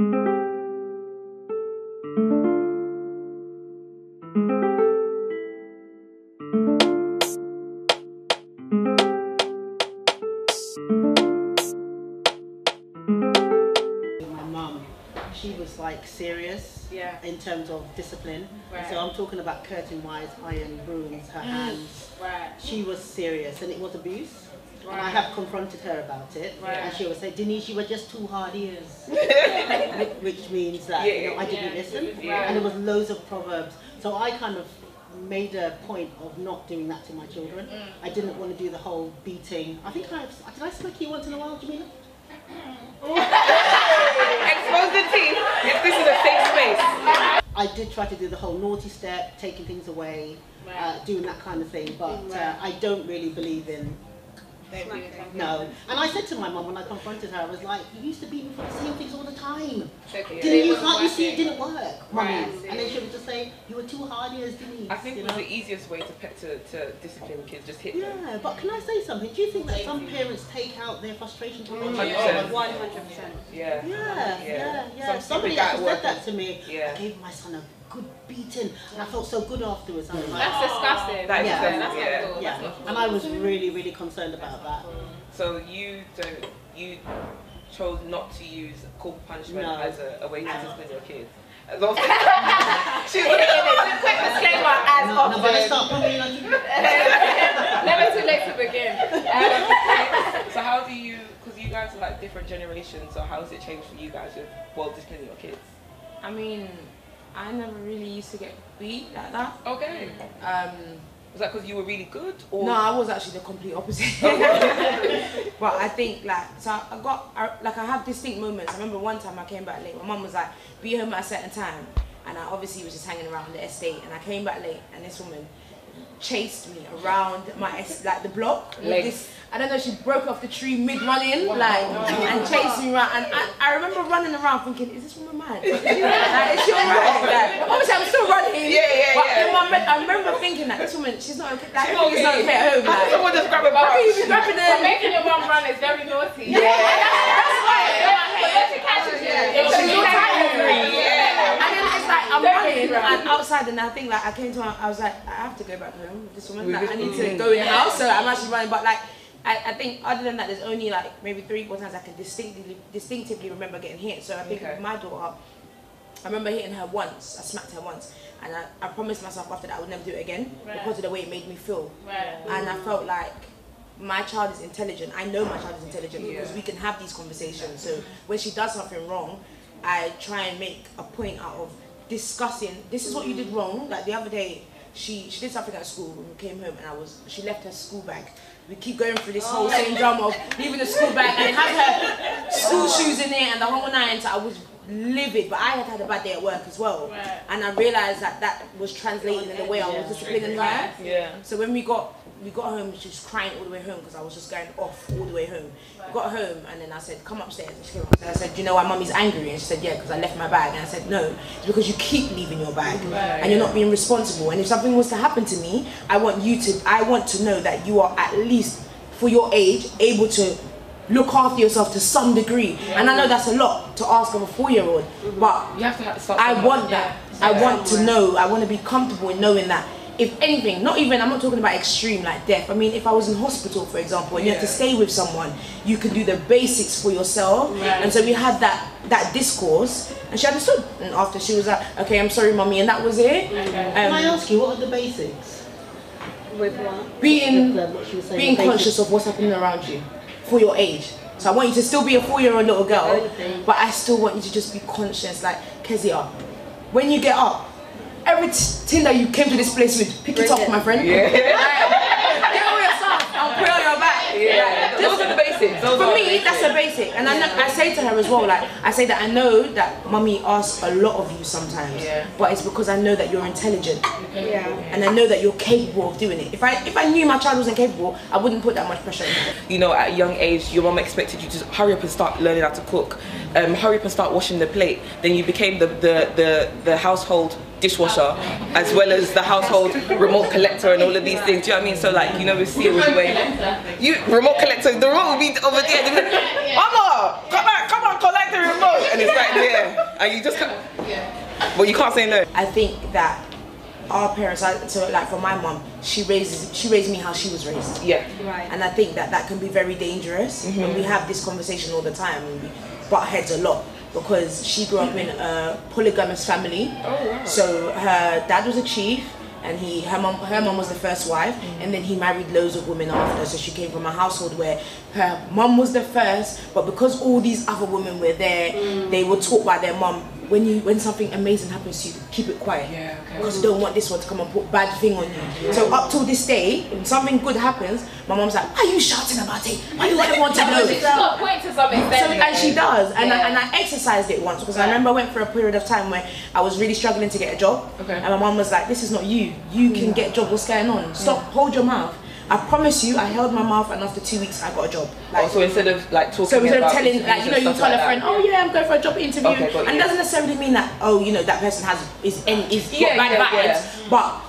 My mum, she was like serious Yeah. in terms of discipline. Right. So I'm talking about curtain wise, iron brooms, her mm. hands. Right. She was serious and it was abuse. And I have confronted her about it. Right. And she would say, Denise, you were just too hard ears. Which- Which means that you know, I didn't Yeah. listen. Yeah. And there was loads of proverbs. So I kind of made a point of not doing that to my children. Mm. I didn't want to do the whole beating. I think I did I smack you once in a while, Jamila? Expose the teeth. If this is a safe space. I did try to do the whole naughty step, taking things away, uh, doing that kind of thing, but uh, I don't really believe in no. And I said to my mum when I confronted her, I was like, you used to beat me for the same things all the time. Okay. Didn't you, can't you see it didn't work, mummy? Right. And then she would just say, you were too hard as Denise. I think it was know? the easiest way to, pe- to, to discipline kids, just hit them. Yeah, but can I say something? Do you think that some parents take out their frustration on their 100%. One hundred percent. Yeah. Yeah, yeah, yeah. Some Somebody stupid actually said that to me. Yeah. I gave my son a good beating, and I felt so good afterwards. I was like, That's disgusting. That is Yeah. them, That's yeah. cool. yeah. That's cool. And I was really, really concerned about that. So you don't, you chose not to use corporal punishment No. as a, a way to discipline your kids. As often. She's In it, in it. Quick disclaimer as No, no, but let's often. start putting on you. Never too late to begin. Um, so how do you, because you guys are like different generations, so how has it changed for you guys with, well, disciplining your kids? I mean, I never really used to get beat like that. Okay. Um, Was that because you were really good or? no, I was actually the complete opposite. but I think like so I got I, like I have distinct moments. I remember one time I came back late. My mum was like, "Be home at a certain time," and I obviously was just hanging around the estate. And I came back late, and this woman chased me around my like the block. with Legs. This, I don't know. She broke off the tree mid running, like, and chased me around. And I, I remember running around thinking, "Is this woman mad? Is she, like, is she alright?" Like, obviously, I'm still running. Yeah, yeah, but yeah. in my me- I remember thinking that this woman, she's not okay. That She's everything is not okay. okay at home. How did Like, someone just grab a how can you bar? be grabbing but making your mom run is very naughty. Yeah. That's why. But then she catches you. She's She's so tired. Yeah. And then it's like I'm Very running right. and outside, and I think like I came to, her, I was like, I have to go back home this woman. Like, I need to go in the house, so I'm actually running. But like, I, I think other than that, there's only like maybe three, four times I can distinctly, distinctively remember getting hit. So I think Okay. with my daughter, I remember hitting her once. I smacked her once, and I, I promised myself after that I would never do it again Right. because of the way it made me feel. Right. And I felt like my child is intelligent. I know my child is intelligent because we can have these conversations. So when she does something wrong, I try and make a point out of discussing. This is what you did wrong. Like the other day, she she did something at school and came home, and I was she left her school bag. We keep going through this whole same drama of leaving the school bag and had her school shoes in there and the whole nine. So I was livid, but I had had a bad day at work as well, Right. and I realized that that was translating in the way I was disciplining her. Yeah. So when we got we got home, she was crying all the way home because I was just going off all the way home. We got home and then I said, "Come upstairs." And she came upstairs. I said, "Do you know why mummy's angry?" And she said, "Yeah, because I left my bag." And I said, "No, it's because you keep leaving your bag and you're not being responsible. And if something was to happen to me, I want you to I want to know that you are at least for your age able to." Look after yourself to some degree, and I know that's a lot to ask of a four-year-old, but You have to have start I want that. I want to know. I want to be comfortable in knowing that. If anything, not even, I'm not talking about extreme like death. I mean, if I was in hospital, for example, and you have to stay with someone, you can do the basics for yourself. And so we had that that discourse, and she understood. And after she was like, "Okay, I'm sorry, mommy," and that was it. Can I Um, ask you, what are the basics? With what? being The- what she was saying, being conscious of what's happening around you for your age. So I want you to still be a four-year-old little girl, but I still want you to just be conscious. Like Kezia, when you get up, every t- that you came to this place with, pick it up, it. my friend. Yeah. Like, get all your stuff. I'll put it on your back. Yeah. Like, Those just- are the basics. Those for me, basics. that's a basic, and I, I say to her as well. Like I say that I know that mummy asks a lot of you sometimes, Yeah. but it's because I know that you're intelligent Yeah. and I know that you're capable of doing it. If I if I knew my child wasn't capable, I wouldn't put that much pressure on you. you know, at a young age, your mom expected you to hurry up and start learning how to cook, um, hurry up and start washing the plate. Then you became the, the, the, the household dishwasher, as well as the household remote collector and all of these things. Do you know what I mean? So like, you know, see it was the way, you remote collector, the remote will be over there. They'll like, Mama, come on, come on, collect the remote? And it's right there. And you just can't. Well, you can't say no. I think that our parents, I- so like for my mom, she raises, she raised me how she was raised. Yeah. Right. And I think that that can be very dangerous. Mm-hmm. And we have this conversation all the time. And we butt heads a lot because she grew up in a polygamous family. Oh, so her dad was a chief, and he her mom her mom was the first wife, mm. and then he married loads of women after. So she came from a household where her mom was the first, but because all these other women were there, mm. they were taught by their mom. When you when something amazing happens to you, keep it quiet. Yeah. Because you don't want this one to come and put bad thing on you. So up till this day, when something good happens, my mom's like, "Why are you shouting about it? Why do you want everyone to know?" She's got point to some extent. So, and she does, and, I, and I exercised it once because I remember I went for a period of time where I was really struggling to get a job, Okay. and my mom was like, "This is not you. You can get a job. What's going on? Stop. Hold your mouth." I promise you, I held my mouth, and after two weeks, I got a job. Oh, like, Also, instead of like talking so instead of telling, like, you know, you tell like a friend, that. oh yeah, I'm going for a job interview, Okay, and it doesn't necessarily mean that, oh, you know, that person has is any is Yeah, got bad yeah, vibes, yeah. but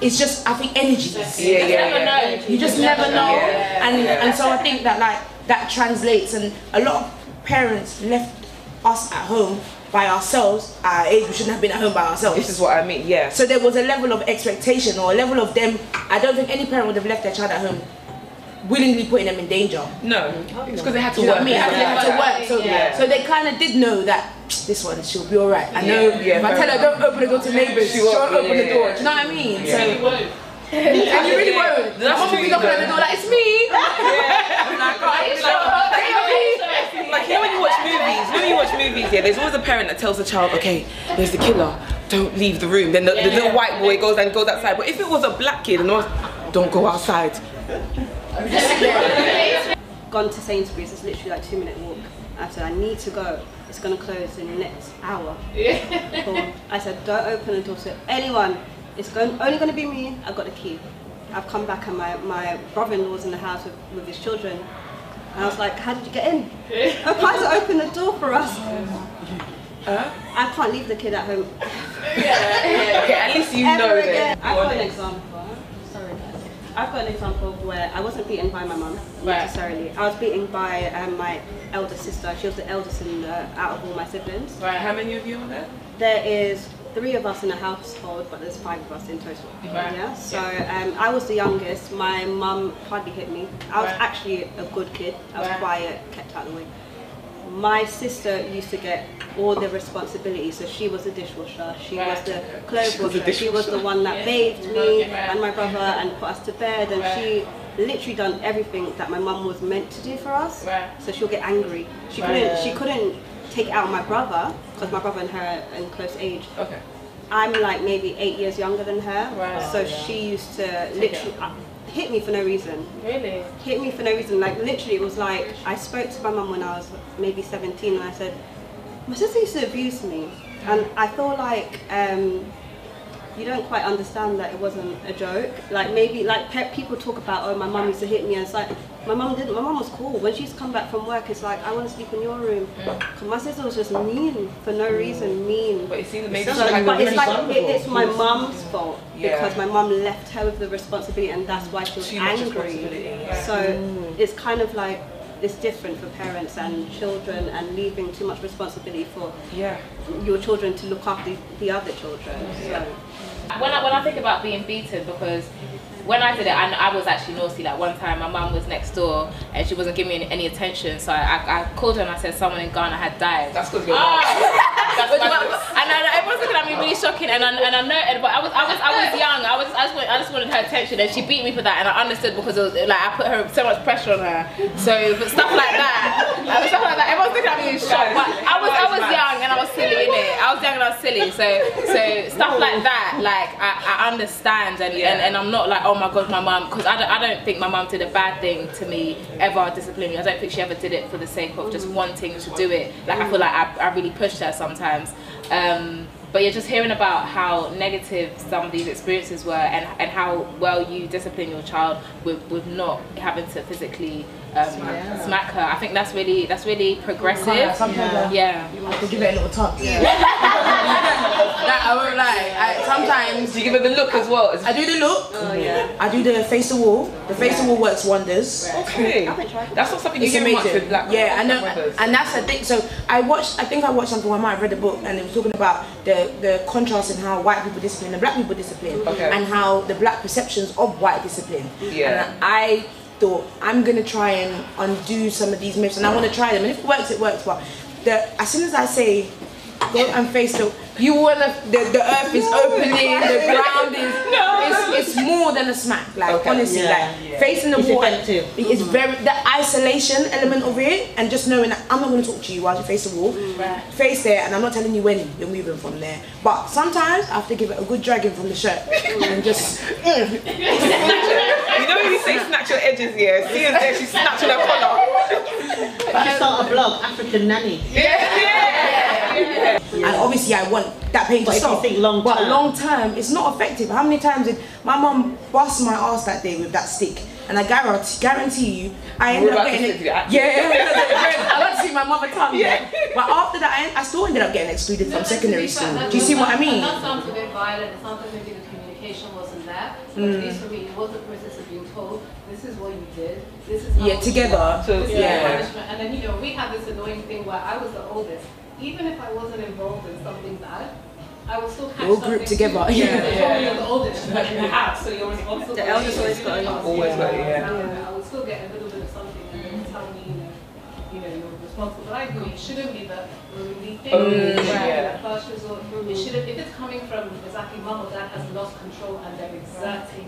it's just I think energy. Yeah, yeah, never yeah. You just never know, Yeah. and and so I think that like that translates, and a lot of parents left us at home by ourselves. At our age, we shouldn't have been at home by ourselves. This is what I mean. Yeah. So there was a level of expectation or a level of them. I don't think any parent would have left their child at home willingly putting them in danger. No, it's because they had to you work. I mean? Yeah. They had to work. So, Yeah. so they kind of did know that this one she'll be alright. I know. Yeah, yeah, if I tell her don't open the door to neighbours, She she won't, won't open the door. Do you know what I mean? Yeah. So. And you really won't. That's My mum will be true, knocking though. on the door like, it's me. I'm like, Are you "Oh, sure? Like you know when you watch movies, you know when you watch movies, yeah, there's always a parent that tells the child, okay, there's the killer, don't leave the room. Then the, the little white boy goes and goes outside. But if it was a black kid and was, don't go outside. Gone to Sainsbury's, it's literally like two minute walk. I said, I need to go. It's gonna close in the next hour. Cool. I said, don't open the door to anyone. It's going, only gonna be me. I've got the key. I've come back and my, my brother-in-law's in the house with, with his children. And I was like, how did you get in? Oh, Kaiser opened the door for us. I can't leave the kid at home Okay, at least you know ever that. again. you I've got an example. Sorry, guys. I've got an example of where I wasn't beaten by my mum Right. necessarily. I was beaten by um, my elder sister. She was the eldest in the, out of all my siblings. Right, how many of you are there? There is three of us in the household, but there's five of us in total. Right. Yeah. So um, I was the youngest. My mum hardly hit me. I was Right. actually a good kid. I was Right. quiet, kept out of the way. My sister used to get all the responsibility. So she was the dishwasher. She was the clothes She was the washer. She was the one that Yeah. bathed me Right. and my brother and put us to bed. And Right. she literally done everything that my mum was meant to do for us. Right. So she'll get angry. She Right. couldn't. She couldn't take out my brother because my brother and her are in close age. Okay. I'm like maybe eight years younger than her, Right. so she used to literally uh, hit me for no reason. Really? Hit me for no reason. Like literally, it was like I spoke to my mum when I was maybe 17, and I said, "My sister used to abuse me," and I feel like um, you don't quite understand that it wasn't a joke. Like maybe like pe- people talk about, "Oh, my mum used to hit me," and it's like my mum didn't. My mum was cool. When she's come back from work, it's like I want to sleep in your room. Mm. 'Cause my sister was just mean for no reason, mm. mean. But it seems maybe So, she had but a it's like it, it's my mum's fault Yeah. because my mum left her with the responsibility, and that's why she was Too angry. yeah. So mm. it's kind of like it's different for parents and children, and leaving too much responsibility for Yeah. your children to look after the other children. So When I, when I think about being beaten, because when I did it, I, I was actually naughty. Like one time, my mum was next door and she wasn't giving me any, any attention. So I, I, I called her and I said someone in Ghana had died. That's because you're! Ah. That's and I, everyone's looking at me really shocking, and I, and I know, but I was, I was, I was young. I was, I just, wanted, I just wanted her attention, and she beat me for that, and I understood because it was like I put her so much pressure on her. So but stuff like that, like, stuff like that. Everyone's looking at me in shock, but I was, I was young and I was silly in it. I was young and I was silly. So, so stuff like that, like I, I understand, and, and, and I'm not like, oh my god, my mum, because I don't, I don't think my mum did a bad thing to me ever, discipline me. I don't think she ever did it for the sake of just wanting to do it. Like I feel like I, I really pushed her sometimes. Um, but you're just hearing about how negative some of these experiences were and, and how well you discipline your child with, with not having to physically um, smack her. I think that's really that's really progressive. Yeah, sometimes, Yeah. I could give it a little touch. That I won't lie. I, sometimes you give her the look as well? I do the look. Oh yeah. I do the face the wall. The face the wall works wonders. Okay. I haven't tried. That's not something you It's get much with black yeah, I know, and that's the thing. So I watched. I think I watched something. I might have read a book, and it was talking about the the contrast in how white people discipline and black people discipline, Okay. and how the black perceptions of white discipline. Yeah. And I thought I'm gonna try and undo some of these myths, and I want to try them. And if it works, it works. But the as soon as I say go and face the you wanna the, the earth is opening, the ground is it's, it's more than a smack. Like Okay. honestly, Yeah. like facing the It's wall. and- effective. it's very the isolation element of it, and just knowing that I'm not going to talk to you while you face the wall, face there, and I'm not telling you when you're moving from there. But sometimes I have to give it a good dragging from the shirt and just You know when you say snatch your edges, yeah? See her there, she's snatching her collar. You should start a blog, African Nanny. And obviously I want that pain to But if you stop. think long but term- long term, it's not effective. How many times did my mom bust my ass that day with that stick? And I guarantee, guarantee you, I ended We're up getting stick to that. it. Yeah, I like to see my mother tongue. Yeah. But after that, I, I still ended up getting excluded from secondary school. Do you see what I mean? That sounds a bit violent, it sounds like maybe the communication wasn't there. But Mm. at least for me, it was the process of being told, this is what you did, this is how Yeah, you together. So, this is yeah. punishment. And then, you know, we had this annoying thing where I was the oldest. Even if I wasn't involved in something bad, I would still catch all grouped together, too. yeah. They told me you're the oldest, like in the house, so you're responsible. The eldest always got a lot. Always got it, yeah. I would still get a little bit of something and then tell me, you know, you know, you're responsible. But I agree, it shouldn't be the relief thing. Mm, where yeah. the first resort, it shouldn't, if it's coming from exactly mum or dad has lost control and they're exerting.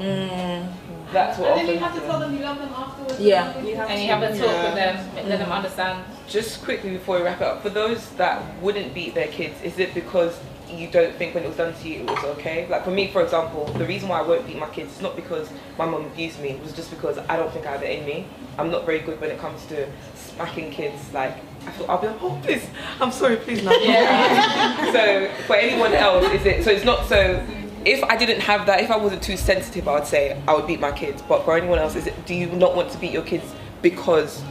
That's what And then you have to tell them you love them afterwards. Yeah. You have And to. you have a talk with them, and let them understand. Just quickly before we wrap up, for those that wouldn't beat their kids, is it because you don't think when it was done to you it was okay? Like for me, for example, the reason why I won't beat my kids is not because my mum abused me, it was just because I don't think I have it in me. I'm not very good when it comes to smacking kids. Like I thought I'll be like, oh please, I'm sorry, please no. so for anyone else, is it? So it's not so. If I didn't have that, if I wasn't too sensitive, I would say I would beat my kids. But for anyone else, is it? Do you not want to beat your kids because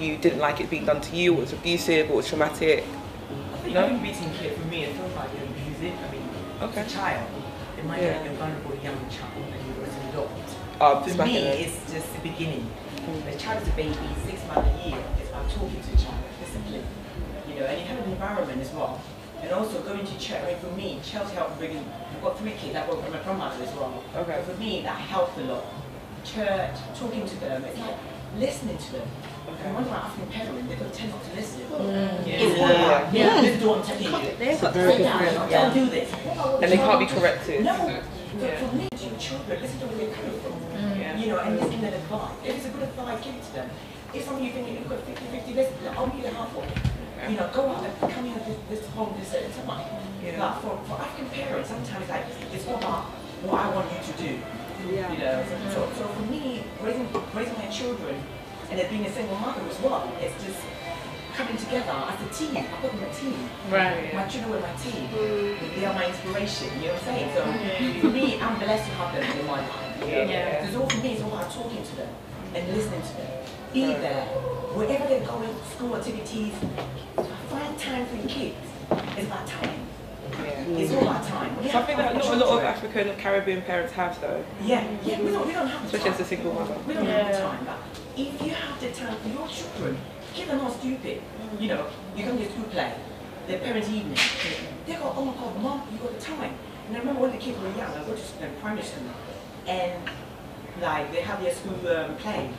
you didn't like it being done to you, or it was abusive, or it was traumatic? I think No? no? beating kid for me, it feels like you're abusing. I mean, Okay. it's a child. It might Yeah. be a vulnerable young child and you're an adult. Uh, For me, it's just the beginning. The child is a baby, six months a year. It's about talking to the child, discipline. You know, and you have an environment as well. And also going to church. I mean, for me, church helped bringing. I've got three kids. I've got my grandmother as well. Okay. For me, that helped a lot. Church, talking to them. It's like listening to them. And one of my African parents, they don't tend not to listen. It's all about, yeah, this is what I'm telling you. Got Sit down, don't do this. And they can't be corrected. No, but for me, to your children, listen to where they're coming from. Mm. You know, and listen to their advice. If it's a good advice, give it to them. If some of you think you've got 50 50, listen, I'll be there half of it. You know, go out and come in this, this home this a time. But for, for African parents, sometimes like, it's all about what I want you to do. Yeah. You know, so, so for me, raising, raising my children and then being a single mother as well, it's just coming together as a team. I put them a team. Right. My children were my team. Mm. They are my inspiration, you know what I'm saying? So mm. for me, I'm blessed to have them in my life. Know? Yeah. Because all for me is all about talking to them and listening to them. Be there. Wherever they're going, school activities, find time for your kids. It's about time. Yeah. It's all about time. When Something that not a lot of African and Caribbean parents have though, yeah, yeah, we don't, we don't have the especially time. as a single mother. We don't have the time, but if you have the time for your children, kids are not stupid. You know, you come to school play, their parents' evening, they go, oh my god, mom, you got the time. And I remember when the kids were young, I go to uh, primary school, and like they have their school um, play,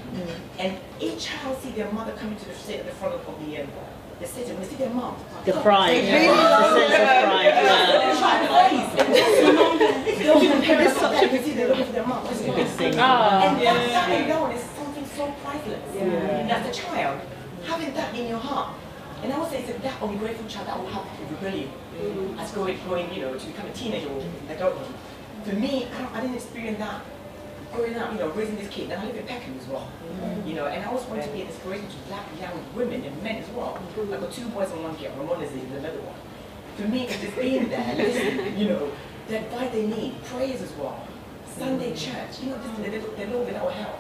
and each child see their mother coming to the sit at the front of the um, the sitting, they see their mom. The pride. The sense of pride. Yeah. They'll be the parents of that, you see they're looking for their mom. Big thing. And that, that alone is something so priceless. As a child, having that in your heart. And I would say it's that ungrateful child that will have rebellion mm. as growing, growing, you know, to become a teenager or adulthood. For me, I, don't, I didn't experience that growing up, you know, raising this kid. And I live in Peckham as well. Mm-hmm. You know, and I always want to be an inspiration to black young women and men as well. Mm-hmm. I've got two boys and one girl. Ramon is the the middle one. For me, it's just being there, listening, you know, the advice they need, prayers as well. Sunday mm-hmm. church, you know, just the little, the little bit that will help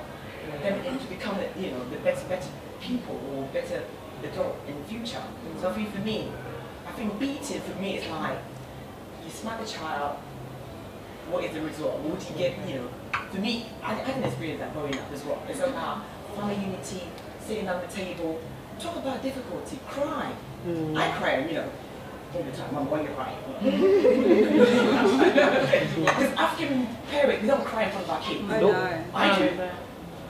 them in to become, the, you know, the better, better people or better adult in the future. So I think for me, I think beating for me is like you smack the child, what is the result? What do you get, you know? For me, I, I didn't experience that growing up as well. It's about ah, family unity, sitting on the table, talk about difficulty, cry. Hmm. I cry, you know, all the time, mum, why you crying? Because African parents, we don't cry in front of our kids. I know. I do.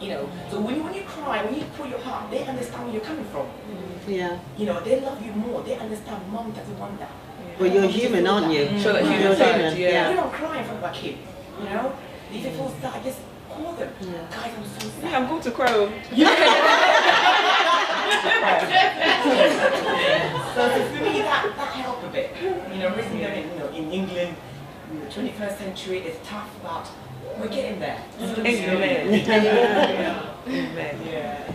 You know, so when, when you cry, when you put your heart, they understand where you're coming from. Hmm. Yeah. You know, they love you more. They understand mom doesn't want that. Well, you're human, aren't you? Show that human You're side, human, yeah. We don't cry in front of our kid. You know, if it feels sad, just call them. Yeah. Guys, I'm so sad. Yeah, I'm going to Chrome. So for me, that, that helped a bit. You know, raising them in, you know, in England, in the 21st century, it's tough, but we're getting there. Mm. Amen. Amen. Yeah.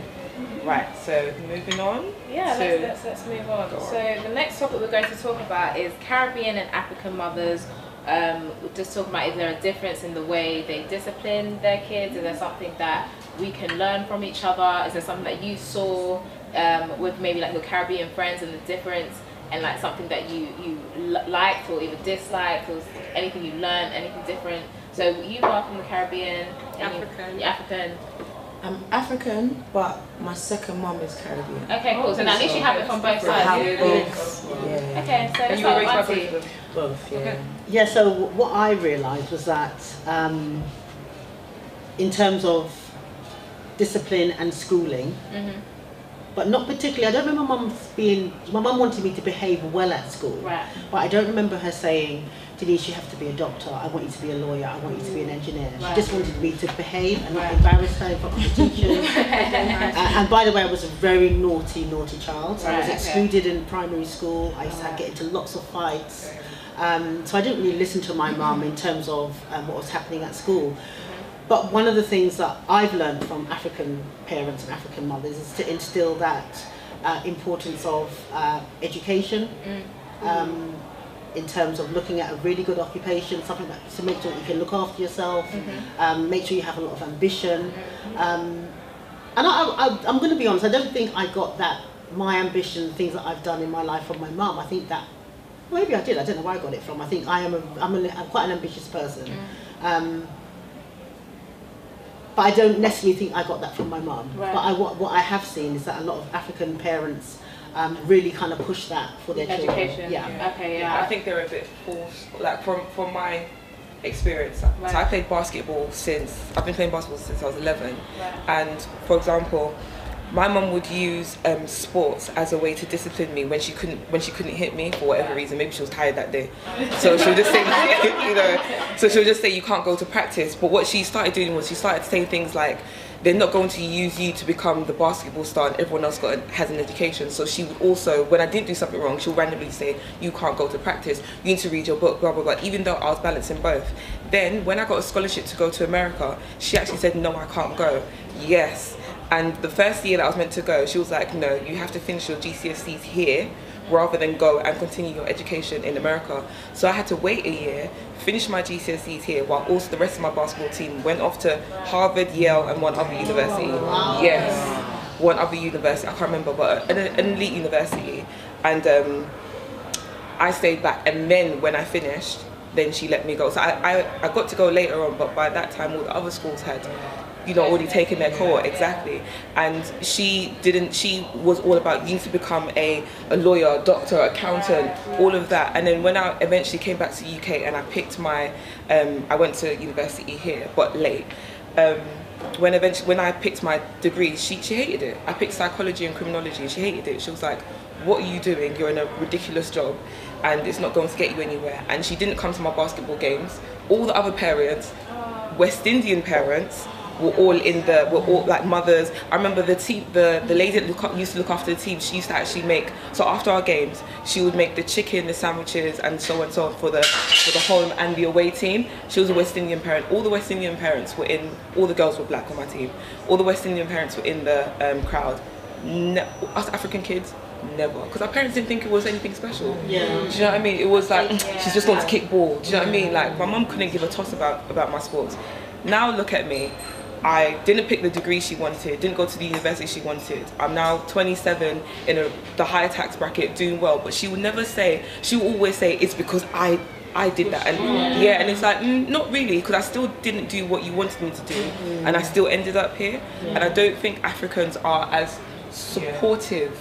Right, so moving on. Yeah, to- let's, let's, let's move on. On. So the next topic we're going to talk about is Caribbean and African mothers. Um, just talking about is there a difference in the way they discipline their kids? Is there something that we can learn from each other? Is there something that you saw um, with maybe like your Caribbean friends and the difference? And like something that you you liked or even disliked, or anything you learned, anything different. So you are from the Caribbean, you- African. You're African. I'm African, but my second mom is Caribbean. Okay, cool. So now at least you have it from both I sides. have both. Yeah. Okay, so And let's you were start raised by both Auntie. of them? Both, yeah. Yeah, so what I realised was that um, in terms of discipline and schooling, Mhm. but not particularly, I don't remember mum being, my mum wanted me to behave well at school, Right. but I don't remember her saying, Denise, you have to be a doctor, I want you to be a lawyer, I want you to be an engineer. She just wanted me to behave and not Right. embarrass her in front of the teachers. Uh, and by the way, I was a very naughty, naughty child. So I was Right, okay. excluded in primary school. I used to get into lots of fights. Um, so I didn't really listen to my mum in terms of um, what was happening at school. But one of the things that I've learned from African parents and African mothers is to instill that uh, importance of uh, education. Um, in terms of looking at a really good occupation, something that to make sure you can look after yourself, um, make sure you have a lot of ambition. Um, and I, I, I'm going to be honest, I don't think I got that, my ambition, things that I've done in my life from my mum. I think that, maybe I did, I don't know where I got it from. I think I am a, I'm, a, I'm quite an ambitious person. Um, but I don't necessarily think I got that from my mum. Right. But I, what, what I have seen is that a lot of African parents um, really kind of push that for their children. Education. Yeah. Okay, yeah. I think they're a bit forced. Like from from my experience, so I played basketball since I've been playing basketball since I was 11. Right. And for example, my mum would use um, sports as a way to discipline me when she couldn't when she couldn't hit me for whatever reason. Maybe she was tired that day, so she'll just say, you know, so she'll just say you can't go to practice. But what she started doing was she started saying things like. They're not going to use you to become the basketball star, and everyone else got has an education. So she would also, when I did do something wrong, she'll randomly say, "You can't go to practice. You need to read your book." Blah blah blah. Even though I was balancing both. Then when I got a scholarship to go to America, she actually said, "No, I can't go." Yes, and the first year that I was meant to go, she was like, no, you have to finish your GCSEs here rather than go and continue your education in America. So I had to wait a year, finish my GCSEs here, while also the rest of my basketball team went off to Harvard, Yale, and one other university. Yes, one other university, I can't remember, but an, elite university. And um, I stayed back, and then when I finished, then she let me go. So I, I, I got to go later on, but by that time all the other schools had, you know, already taken their court exactly. And she didn't. She was all about you to become a, a lawyer, doctor, accountant, all of that. And then when I eventually came back to UK and I picked my, um, I went to university here, but late. Um, when eventually when I picked my degree, she she hated it. I picked psychology and criminology. and She hated it. She was like, "What are you doing? You're in a ridiculous job, and it's not going to get you anywhere." And she didn't come to my basketball games. All the other parents, West Indian parents, were all in the we were all like mothers. I remember the team, the the lady that look, used to look after the team. She used to actually make so after our games, she would make the chicken, the sandwiches, and so on and so on for the for the home and the away team. She was a West Indian parent. All the West Indian parents were in. All the girls were black on my team. All the West Indian parents were in the um, crowd. No, us African kids. Never, because our parents didn't think it was anything special. Yeah. Do you know what I mean? It was like she's just going to kick ball. Do you know what I mean? Like my mum couldn't give a toss about about my sports. Now look at me. I didn't pick the degree she wanted. Didn't go to the university she wanted. I'm now 27 in a, the higher tax bracket, doing well. But she would never say. She would always say it's because I I did that, and yeah, and it's like mm, not really, because I still didn't do what you wanted me to do, and I still ended up here. And I don't think Africans are as supportive.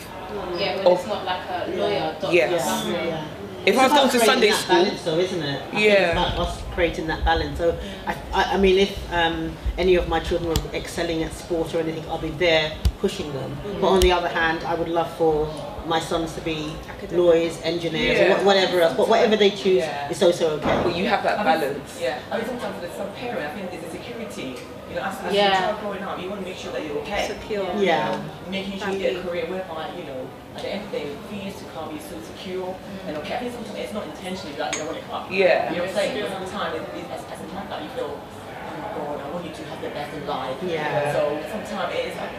Yeah, when Of- it's not like a lawyer, doctor. Yes. Yeah. If I was It's going about to Sunday creating that school, balance though, isn't it? I think Yeah. it's about us creating that balance. So, I, I, I mean, if um, any of my children were excelling at sport or anything, I'll be there pushing them. But on the other hand, I would love for my sons to be lawyers, engineers, Yeah. wha- whatever else. But whatever they choose, Yeah. it's also okay. but you have that balance. Yeah, I mean sometimes there's some parent, I think there's a security. You know, as, as Yeah. your child growing up, you want to make sure that you're okay. Secure. Yeah. You know, making sure you get a career whereby, you know, at the end of the day, for years to come, you're still secure and okay. I think sometimes it's not intentionally that you don't want to come up. Yeah. You know what I'm saying? But sometimes it, it, as, as a mother, you feel, oh my God, I want you to have the best in life. Yeah. So sometimes it is like,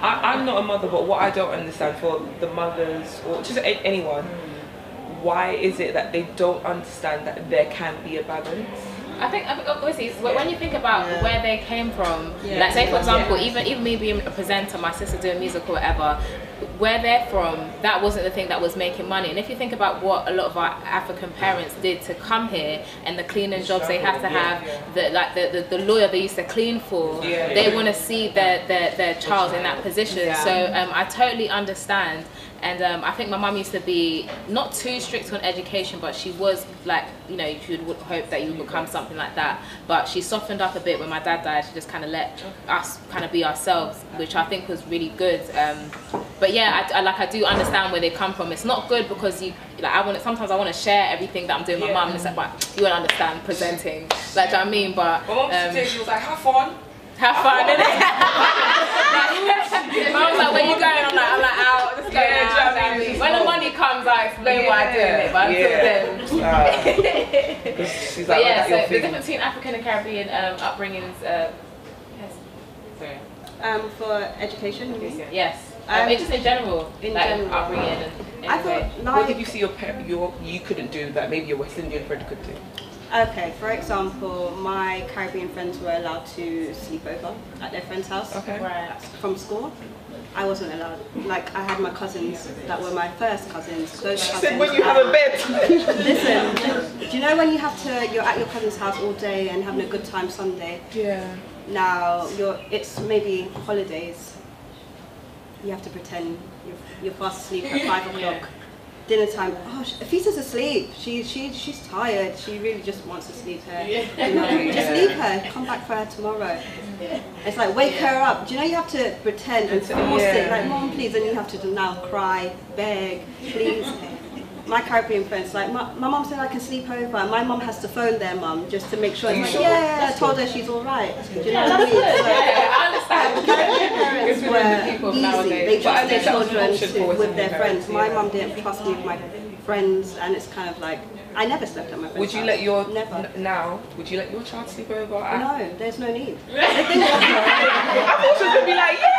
I, I'm not a mother, but what I don't understand for the mothers or just a- anyone, hmm. why is it that they don't understand that there can be a balance? I think, I think obviously it's- when you think about Yeah. where they came from, Yeah. like say for example, even even me being a presenter, my sister doing music or whatever, where they're from, that wasn't the thing that was making money. And if you think about what a lot of our African parents did to come here and the cleaning jobs they have to have, the like the, the, the lawyer they used to clean for, Yeah. they want to see their, their their child in that position. So um, I totally understand. And um, I think my mum used to be not too strict on education, but she was like, you know, she would hope that you would become something like that. But she softened up a bit when my dad died. She just kind of let us kind of be ourselves, which I think was really good. Um, but yeah, I, I like I do understand where they come from. It's not good because you like I want to, sometimes I want to share everything that I'm doing with my mum. And it's like, but you won't understand presenting. Like, do you know what I mean? But My mom um, today she was like, have fun. have fun, innit? Mum was like, where you going? I'm like, I'm like, out, let's Yeah, now. do you know what I mean? know what I mean? When the money comes, I explain why I do it, but until Yeah. then. Uh, 'cause she's But like, yeah, yeah, so the thing. difference between African and Caribbean um, upbringings, uh, yes, sorry, Um, for education, you yes, um, just in general, in like general. upbringing and I anyway. thought What did you see your parent your you couldn't do that maybe your West Indian friend could do? okay, for example, my Caribbean friends were allowed to sleep over at their friend's house Okay. Right. from school. I wasn't allowed. Like I had my cousins that were my first cousins. Those She cousins. said when you have a bed. Listen, do you know when you have to? You're at your cousin's house all day and having a good time Sunday. yeah. Now you're. It's maybe holidays. You have to pretend you're, you're fast asleep at five o'clock. Dinner time. Oh, Fisa's asleep. She she she's tired. She really just wants to sleep her. You know, just leave her. Come back for her tomorrow. It's like wake her up. Do you know you have to pretend and force it? Like mom, please, and you have to now cry, beg, please. My Caribbean friends, like my, my mom said I can sleep over. and My mom has to phone their mum just to make sure. It's like, yeah, I told her she's all right. Do you know what I mean? So, Yeah, I understand. parents were easy. nowadays. They trust their think that was children to, with their friends. My mom didn't trust me with my friends, and it's kind of like I never slept at my friend's Would you house. let your never? now? Would you let your child sleep over? at- No, there's no need. I thought she was gonna be like, yeah.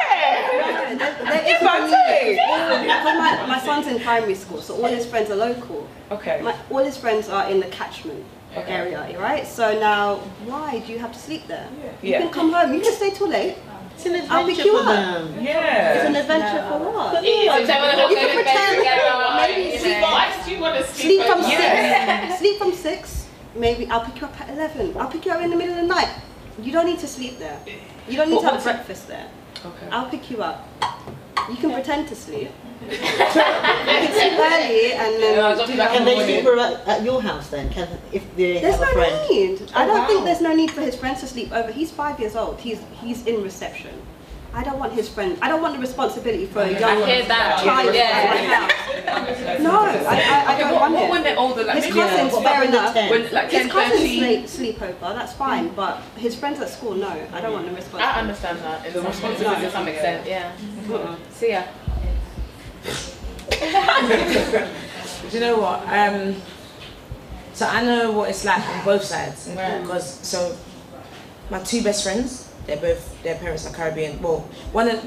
There, there It's is no need. Thing. Because my, my son's in primary school, so all his friends are local. Okay. My, all his friends are in the catchment area, right? So now, why do you have to sleep there? You Yeah. can come home. You can stay till late. It's an I'll pick adventure you for up. them. It's an adventure for what? Yeah, so when I go You can pretend maybe sleep know. Why did you want to sleep? Sleep from over? six. Sleep from six. Maybe I'll pick you up at eleven. I'll pick you up in the middle of the night. You don't need to sleep there. You don't need But to have what's- breakfast there. Okay. I'll pick you up. You can pretend to sleep. you can sleep early and then. Yeah, I'll drop you back Can they sleep at, at your house then? Can if they There's have a no friend? need. I Oh, don't wow. think there's no need for his friends to sleep over. He's five years old. He's he's in reception. I don't want his friend. I don't want the responsibility for a young I hear that. child Yeah. at my house. No, I, I, I don't What, want what it. when they're older? Like His cousins, what about fair when enough. when like His 10, cousins 13. sleep, sleep over, that's fine, but his friends at school, no. I don't want the responsibility. I understand that. It's responsibility to some extent, yeah. See ya. Do you know what? Um, so I know what it's like on both sides. Right. Because so my two best friends, they're both their parents are Caribbean. Well, one of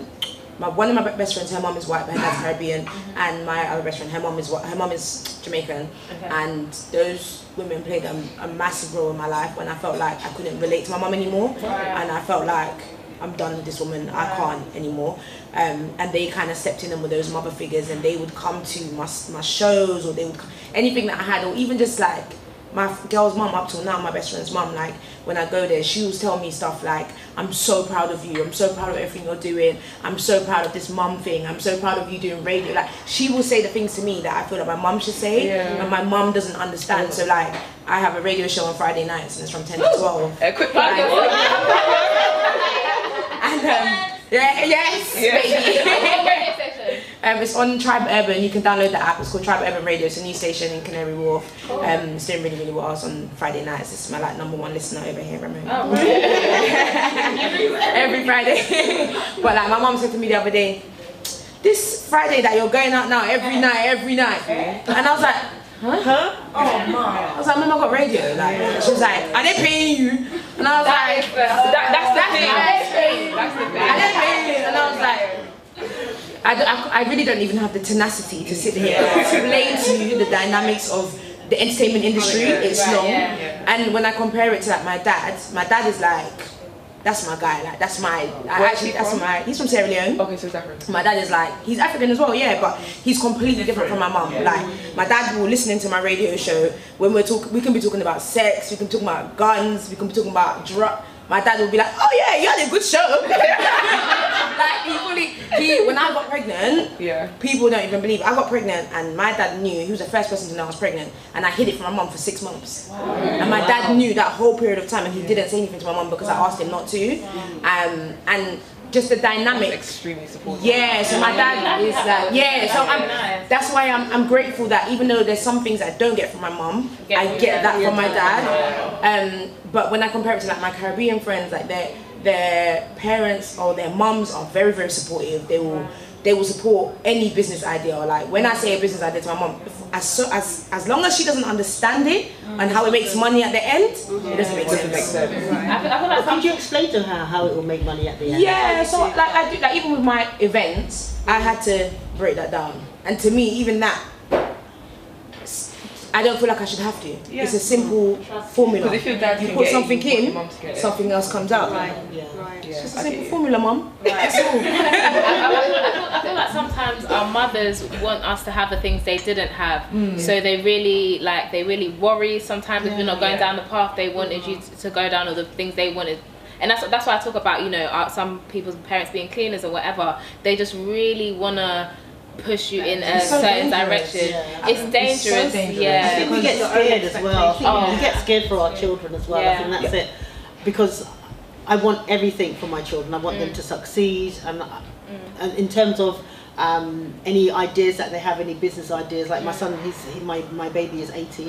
my one of my best friends, her mom is white, but her dad's Caribbean, and my other best friend, her mom is her mom is Jamaican, Okay. and those women played a, a massive role in my life when I felt like I couldn't relate to my mom anymore, and I felt like I'm done with this woman, I can't anymore. Um, and they kind of stepped in and were those mother figures, and they would come to my my shows, or they would anything that I had, or even just like my girl's mom up till now, my best friend's mom, like when I go there, she will tell me stuff like, I'm so proud of you, I'm so proud of everything you're doing, I'm so proud of this mum thing, I'm so proud of you doing radio. Like she will say the things to me that I feel like my mum should say, Yeah. and my mum doesn't understand. So like I have a radio show on Friday nights and it's from 10 to 12. A quick plug. And um, yeah, yes, baby. Um, it's on Tribe Urban. You can download the app. It's called Tribe Urban Radio. It's a new station in Canary Wharf. Um, it's doing really, really well. It's on Friday nights. It's my like number one listener over here, Ramon. Every Friday. but like my mom said to me the other day, this Friday that you're going out now every night, every night. And I was like, huh? Oh my. I was like, Mom, I got radio. Like, she was like, are they paying you? And I was like, That, that's the that's thing. That's the thing. I didn't pay you. And I was like, I, I- I really don't even have the tenacity to sit here and explain to you the dynamics of the entertainment industry. It's Right, long. yeah. And when I compare it to like my dad, my dad is like, that's my guy. Like that's my. I actually, that's from? my. He's from Sierra Leone. Okay, so it's different. My dad is like, he's African as well, yeah, but he's completely different from my mum. Like, my dad will listen to my radio show when we're talking, we can be talking about sex, we can be talking about guns, we can be talking about drug. My dad would be like, oh yeah, you had a good show. like, he fully, he, when I got pregnant, Yeah. people don't even believe it. I got pregnant and my dad knew, he was the first person to know I was pregnant, and I hid it from my mum for six months. And my dad knew that whole period of time and he didn't say anything to my mum because I asked him not to. Um, and just the dynamic Extremely supportive. yeah, so my dad is like, yeah, so I'm, that's why I'm, I'm grateful that even though there's some things I don't get from my mum, I get that from my dad. Um, but when I compare it to like my Caribbean friends, like their their parents or their mums are very very supportive. They will they will support any business idea. Or like when I say a business idea to my mum, if- as so as as long as she doesn't understand it mm. and how it makes money at the end, it doesn't make Doesn't make sense. sense. I feel, I feel like Could you explain to her how it will make money at the end? Yeah, so like I do like even with my events, I had to break that down. And to me, even that s- I don't feel like I should have to. It's a simple formula. Because if your dad you put get it, something you in, your mum to get it. something else comes out. Yeah. Right. Yeah, It's just a I get simple you. formula, mum. That's all. I, I, I, feel, I, feel, like sometimes our mothers want us to have the things they didn't have, so they really like they really worry sometimes if you're not going down the path they wanted you to, to go down or the things they wanted. And that's that's why I talk about you know uh, some people's parents being cleaners or whatever. They just really wanna push you in a so certain dangerous. direction. Yeah. It's It's so dangerous. dangerous. I Yeah. think we get scared as well. Oh. We get scared for our children as well. I think that's it. Because I want everything for my children. I want them mm. to succeed, and, uh, mm. and in terms of um, any ideas that they have, any business ideas. Like my mm. son, he's he, my my baby is 18,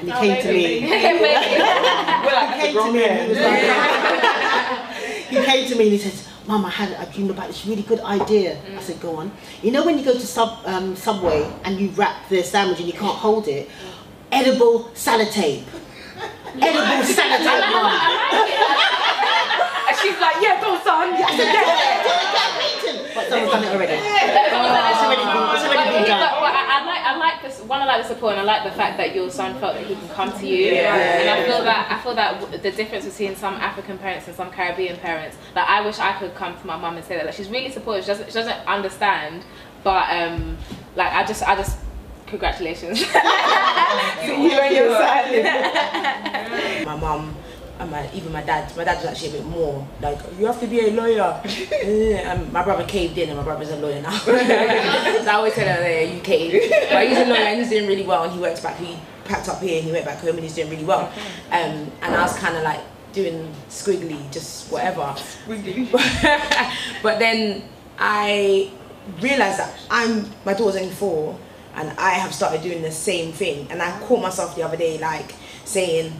and he oh, came to me. We're he came to me and he was like, he came to me and he said, Mum, I had a dream about this really good idea. I said, go on. You know when you go to sub um, Subway and you wrap the sandwich and you can't hold it? Edible sellotape. Edible sellotape, Mum. and she's like, yeah, go son. I said, yeah, yeah, yeah, But someone's done it already. It's already been, it's already been But, done. but I, I like I like this one. I like the support, and I like the fact that your son felt that he can come to you. Yeah. and I feel that I feel that the difference between some African parents and some Caribbean parents. Like I wish I could come to my mum and say that. Like she's really supportive. She doesn't she doesn't understand, but um, like I just I just congratulations. you and your son. my mum and my even my dad. My dad was actually a bit more like you have to be a lawyer. and my brother caved in, and my brother's a lawyer now. so I always tell her, yeah, you caved. But he's a lawyer and he's doing really well, and he works back. He packed up here and he went back home, and he's doing really well. Um, and I was kind of like doing squiggly, just whatever. but then I realized that I'm my daughter's only four and I have started doing the same thing and I caught myself the other day like saying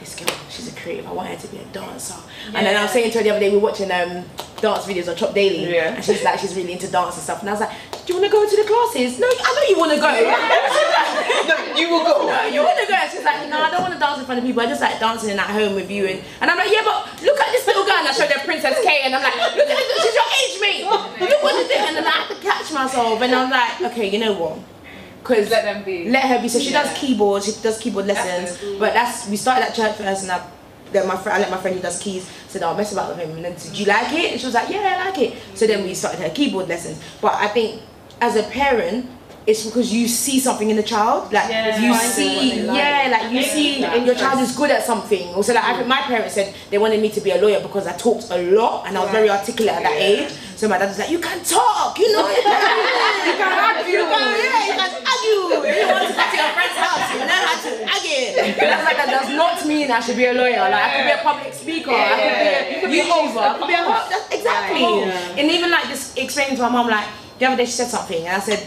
this girl she's a creative I want her to be a dancer and then I was saying to her the other day we were watching um dance videos on Chop Daily Yeah. and she's like she's really into dance and stuff and I was like do you want to go to the classes no I know you want to go no, you will go. no, you want to go? And she's like, no, I don't want to dance in front of people. I just like dancing at home with you. And, and I'm like, yeah, but look at this little girl. And I showed her Princess K. And I'm like, look at this, she's your age mate. Look what she's doing. And then I have to catch myself. And I'm like, okay, you know what? Because Let them be. Let her be. So she does keyboard. She does keyboard lessons. But that's we started at church first, and I. Then my friend, I let my friend who does keys said, "I'll mess about with him." And then, said, "Do you like it?" And she was like, "Yeah, I like it." So then we started her keyboard lessons. But I think, as a parent, it's because you see something in the child, like Yeah. you see, like. yeah, like you see and your child is good at something. Also, like I my parents said they wanted me to be a lawyer because I talked a lot and I was very articulate at that age. So my dad was like, you can talk, you know, you can, you can argue, you can, yeah, you can argue. You want to go to your friend's house, you know how to argue. Was like, that does not mean I should be a lawyer. Like I could be a public speaker, I could be a YouTuber, I could be a host. That's exactly. And even like just explaining to my mom, like the other day she said something, and I said,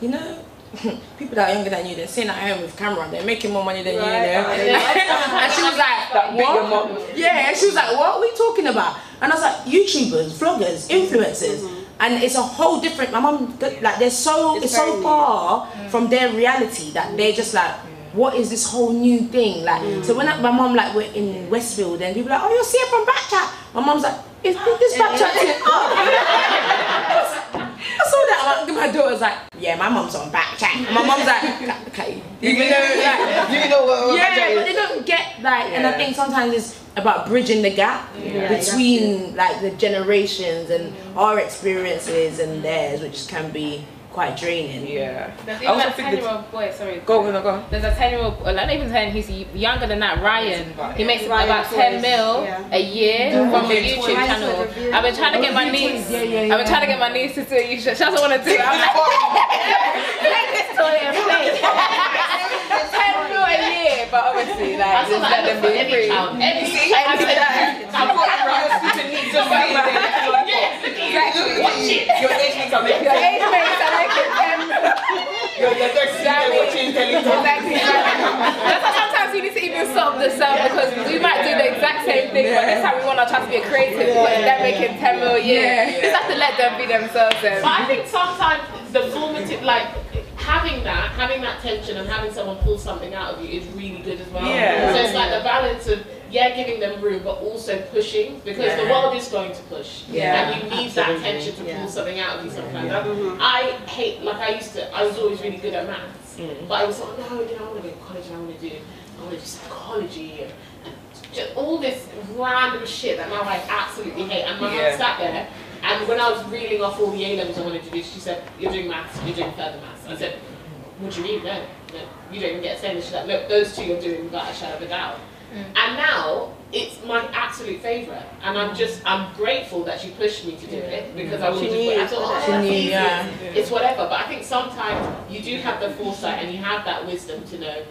you know, people that are younger than you, they're sitting at home with camera, they're making more money than you, you know. and she was like, what? Yeah, and she was like, what are we talking about? And I was like, YouTubers, vloggers, influencers. And it's a whole different. My mom, like, they're so it's, so far from their reality that they're just like, what is this whole new thing? Like, so when I, my mom like we're in Westfield and people are like, oh, you're seeing from Backchat. My mom's like, is this Backchat? I saw that. My, my daughter's like, yeah, my mom's on Backchat. And my mom's like, okay, even though like, You know what? what yeah, but they don't get like, and I think sometimes it's about bridging the gap between like the generations and our experiences and theirs, which can be quite draining. Yeah. There's I even also that think 10 year that- old boy, sorry. Go on, go on. There's a 10 year old, well, not even 10, he's younger than that, Ryan. He makes Ryan about 10 Torres, mil yeah. a year from a YouTube Torres. channel. I've been trying to get oh, my Oh, niece, yeah, yeah, I've been trying to get my niece to do it. She doesn't want to do it. I'm like, take this toy and play. 10 mil a year, but obviously, like, just let them be free. Every I see that. I've got a stupid needs of Watch it. Your age makes a Your age mates are making 10 mil. Your next Exactly. watching Exactly. That's why sometimes we need to even stop the song because we might do the exact same thing, but this time we want to try to be creative. But they're making 10 mil a year. We just have to let them be themselves. Then. But I think sometimes the formative, like having that, having that tension and having someone pull something out of you is really good as well. Yeah. So it's like the balance of yeah, giving them room, but also pushing because the world is going to push. Yeah, And you need that tension to pull something out of you sometimes. Mm-hmm. I hate, like I used to, I was always really good at maths, mm. but I was like, no, you know, I want to go to college. I want to do, I want to do psychology and, and just all this random shit that now I absolutely hate. And my Yeah. mum sat there. And when I was reeling off all the A levels I wanted to do, she said, You're doing maths, you're doing further maths. I said, What do you mean? No, no, you don't even get a say in this. She's like, Look, those two you're doing without a shadow of a doubt. Mm. And now it's my absolute favourite. And I'm mm. just, I'm grateful that she pushed me to do it because mm. I She would knew I thought, oh, that's easy. yeah. It's whatever. But I think sometimes you do have the foresight and you have that wisdom to know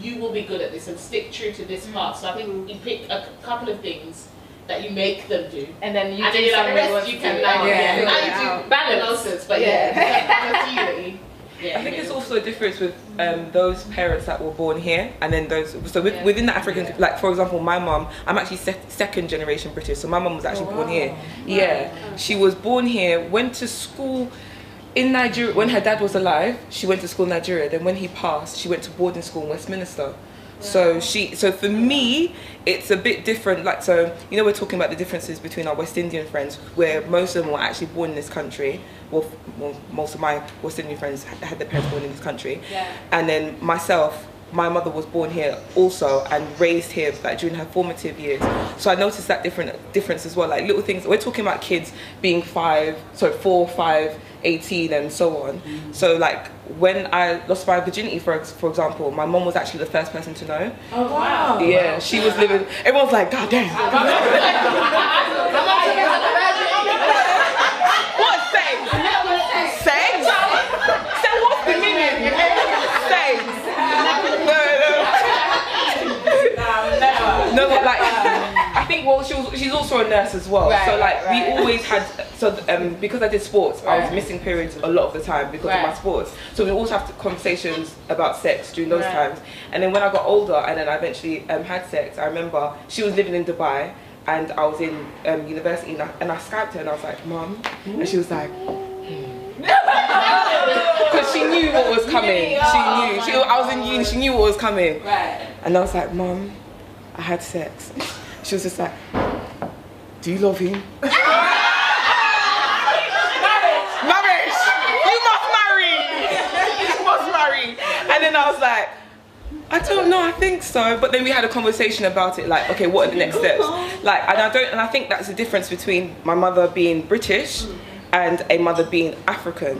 you will be good at this and stick true to this part. So I think you pick a c- couple of things that you make them do. And then you and do then you're like, the rest you you want to can now, Yeah. yeah. now you do balance nonsense, but yeah, that's you that you- yeah, I think it's also a difference with um, those parents that were born here and then those. So with, Yeah. within the African, like for example, my mum, I'm actually sec- second generation British. So my mum was actually born here. Yeah, she was born here, went to school in Nigeria when her dad was alive. She went to school in Nigeria. Then when he passed, she went to boarding school in Westminster. So she, so for me, it's a bit different. Like so, you know, we're talking about the differences between our West Indian friends, where most of them were actually born in this country. Well, well most of my West Indian friends had their parents born in this country, Yeah. and then myself. My mother was born here also and raised here like during her formative years. So I noticed that different difference as well. Like little things. We're talking about kids being five, so four, five, 18 and so on. So like when I lost my virginity for for example, my mom was actually the first person to know. Oh wow. Yeah, she was living. Everyone's like, God damn. what sex? Sex? So what's the meaning? Sex? No, no. No, but like, I think well, she was, she's also a nurse as well. Right, so like, right, we always had. So um, because I did sports, I was missing periods a lot of the time because of my Right. sports. So we always have to- conversations about sex during those Right. times. And then when I got older and then I eventually um, had sex, I remember she was living in Dubai and I was in um, university and I, and I Skyped her and I was like, "Mom," And she was like, because she knew what was coming. She knew. She, I was in uni, she knew what was coming. Right. And I was like, Mom, I had sex. She was just like, Do you love him? marriage! Marriage! You must marry! you must marry! And then I was like, I don't know, I think so. But then we had a conversation about it, like, okay, what are the next steps? Like, and I don't, and I think that's the difference between my mother being British and a mother being African.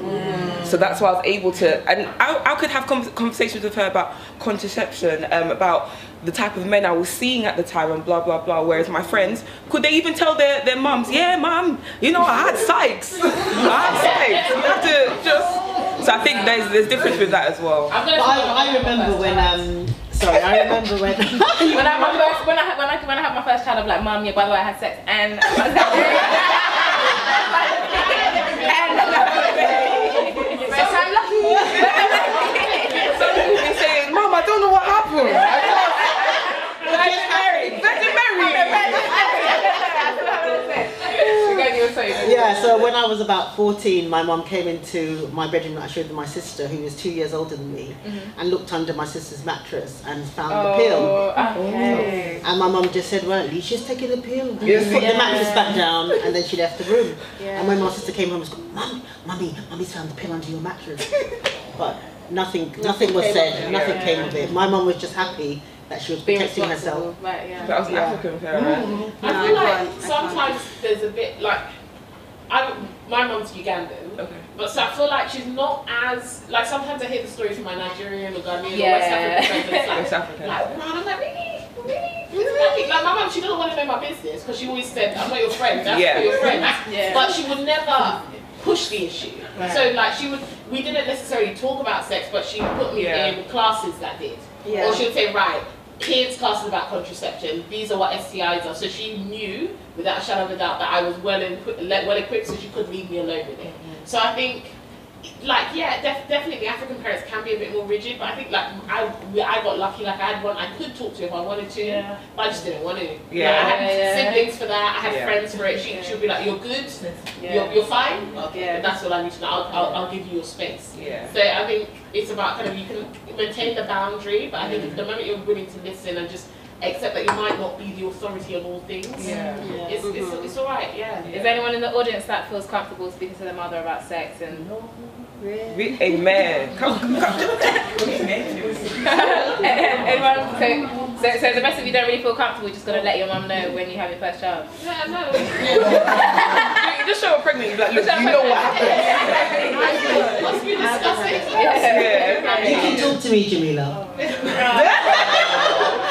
So that's why I was able to, and I, I could have conversations with her about contraception, um, about the type of men I was seeing at the time, and blah blah blah. Whereas my friends, could they even tell their, their mums, yeah, mum, you know, I had Sykes, I had Sykes. You have to just. So I think there's there's difference with that as well. I'm But I, I remember when um sorry, I remember when when I my first when I had- when I when I had my first child, I'm like, mom, yeah. By the way, I had sex and. and so I'm lucky. Some people be saying, Mom, I don't know what happened. Virgin Mary. Virgin Mary. Yeah, so when I was about 14, my mom came into my bedroom that I shared with my sister, who was two years older than me, mm-hmm. and looked under my sister's mattress and found the oh, pill. Oh, okay. And my mum just said, well, at least she's taking the pill. And Yes. just put Yeah. the mattress back down, and then she left the room. Yeah. And when my sister came home, she was Mum, Mummy, Mummy's found the pill under your mattress. but nothing, nothing was came said, nothing Yeah. came of it. My mum was just happy that she was Being protecting herself. Right, yeah. That was an Yeah. African parent. I No, feel I like can't, can't. sometimes there's a bit like I my mum's Ugandan. Okay. But so I feel like she's not as like sometimes I hear the stories from my Nigerian or Ghanaian or West African friends and it's like, West African. like man, I'm like really, really, really? Like my mum, she doesn't want to know my business because she always said I'm not your friend, that's Yeah. for your friend. Yeah. But she would never push the issue. Right. So like she would, we didn't necessarily talk about sex, but she put me Yeah. in classes that did. Yeah. Or she would say, right, kids classes about contraception. These are what STIs are. So she knew, without a shadow of a doubt, that I was well equipped, well equipped, so she could leave me alone with it. Mm-hmm. So I think, like, yeah, def- definitely African parents can be a bit more rigid, but I think like I, I got lucky. Like I had one I could talk to if I wanted to, Yeah. but I just didn't want to. Yeah. Like, I had Yeah, yeah. siblings for that. I had Yeah. friends for it. She, she would be like, "You're good. Yeah. You're, you're fine. Okay, Yeah. but that's all I need to know. I'll, I'll, I'll give you your space." Yeah. So I think it's about kind of you can maintain the boundary, but I think if the moment you're willing to listen and just accept that you might not be the authority on all things, Yeah. it's, it's, mm-hmm. it's all right. Yeah. Is anyone in the audience that feels comfortable speaking to their mother about sex and Re- Amen. Come, come, anyone? So, so, so the rest of you don't really feel comfortable. You're just gonna let your mum know when you have your first child. Yeah, no. You just show her pregnant. You're like, look, you know what happened. Must be disgusting. Yeah. You can talk to me, Jamila.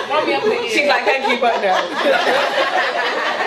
Mommy, I'm with you. She's like, thank you, but no.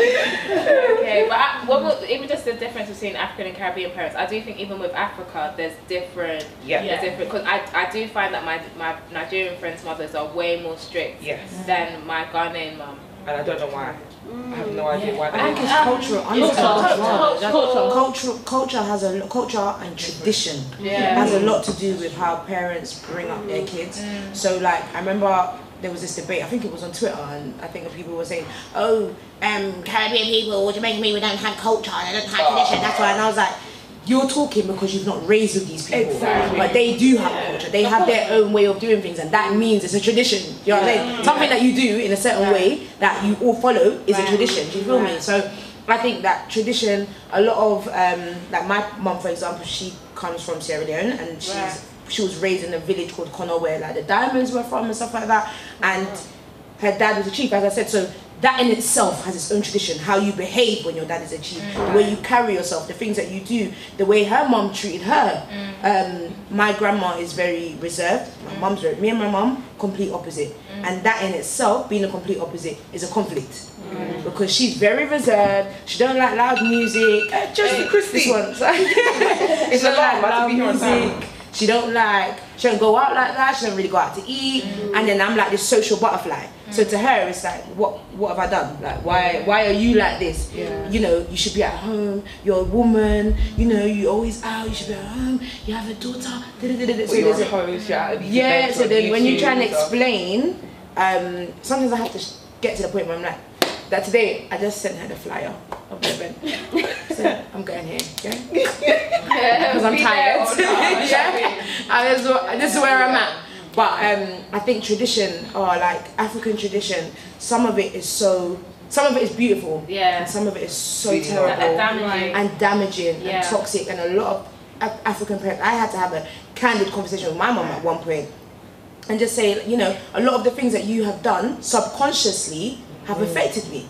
Okay, but I, what will, even just the difference between African and Caribbean parents, I do think even with Africa, there's different. Yeah. There's different because I, I do find that my my Nigerian friends' mothers are way more strict Yes. Mm-hmm. than my Ghanaian mum. And I don't know why. I have no mm, idea why I think is. it's cultural. I think it's Culture. cultural. Culture. Culture, culture has a culture and tradition Yeah. has a lot to do with how parents bring up their kids. Mm. So like I remember there was this debate. I think it was on Twitter, and I think people were saying, "Oh, um, Caribbean people, Jamaican people don't have culture, they don't have tradition." That's why. And I was like. You're talking because you've not raised with these people, Exactly. but they do have culture. They have their own way of doing things, and that means it's a tradition. You know what I'm saying? Something that you do in a certain way that you all follow is a tradition. Do you feel me? So I think that tradition, a lot of um, like my mum, for example, she comes from Sierra Leone and she's Right. She was raised in a village called Kono where like the diamonds were from and stuff like that. And her dad was a chief, as I said. So that in itself has its own tradition. How you behave when your dad is a chief, the way you carry yourself, the things that you do, the way her mom treated her. Um, my grandma is very reserved. My mum's very. Me and my mum, complete opposite. And that in itself, being a complete opposite, is a conflict. Because she's very reserved. She don't like loud music. Uh, just Hey, the Christy. This one's It's a lot, but to be here on time. She don't like, she don't go out like that, she don't really go out to eat. And then I'm like this social butterfly. So to her it's like, what what have I done? Like why why are you like this? You know, you should be at home, you're a woman, you know, you always out, you should be at home, you have a daughter. So So you're a host, you're at these yeah, events so then when you try and and explain, um, sometimes I have to sh- get to the point where I'm like, that today I just sent her the flyer of the event. so I'm going here, yeah? Because I'm tired. yeah? I just, this is where I'm at. But um, I think tradition, or like African tradition, some of it is so, some of it is beautiful. Yeah. And some of it is so Really terrible That- that damaging. and damaging Yeah. and toxic and a lot of African parents. I had to have a candid conversation with my mom at one point and just say, you know, a lot of the things that you have done subconsciously have affected me,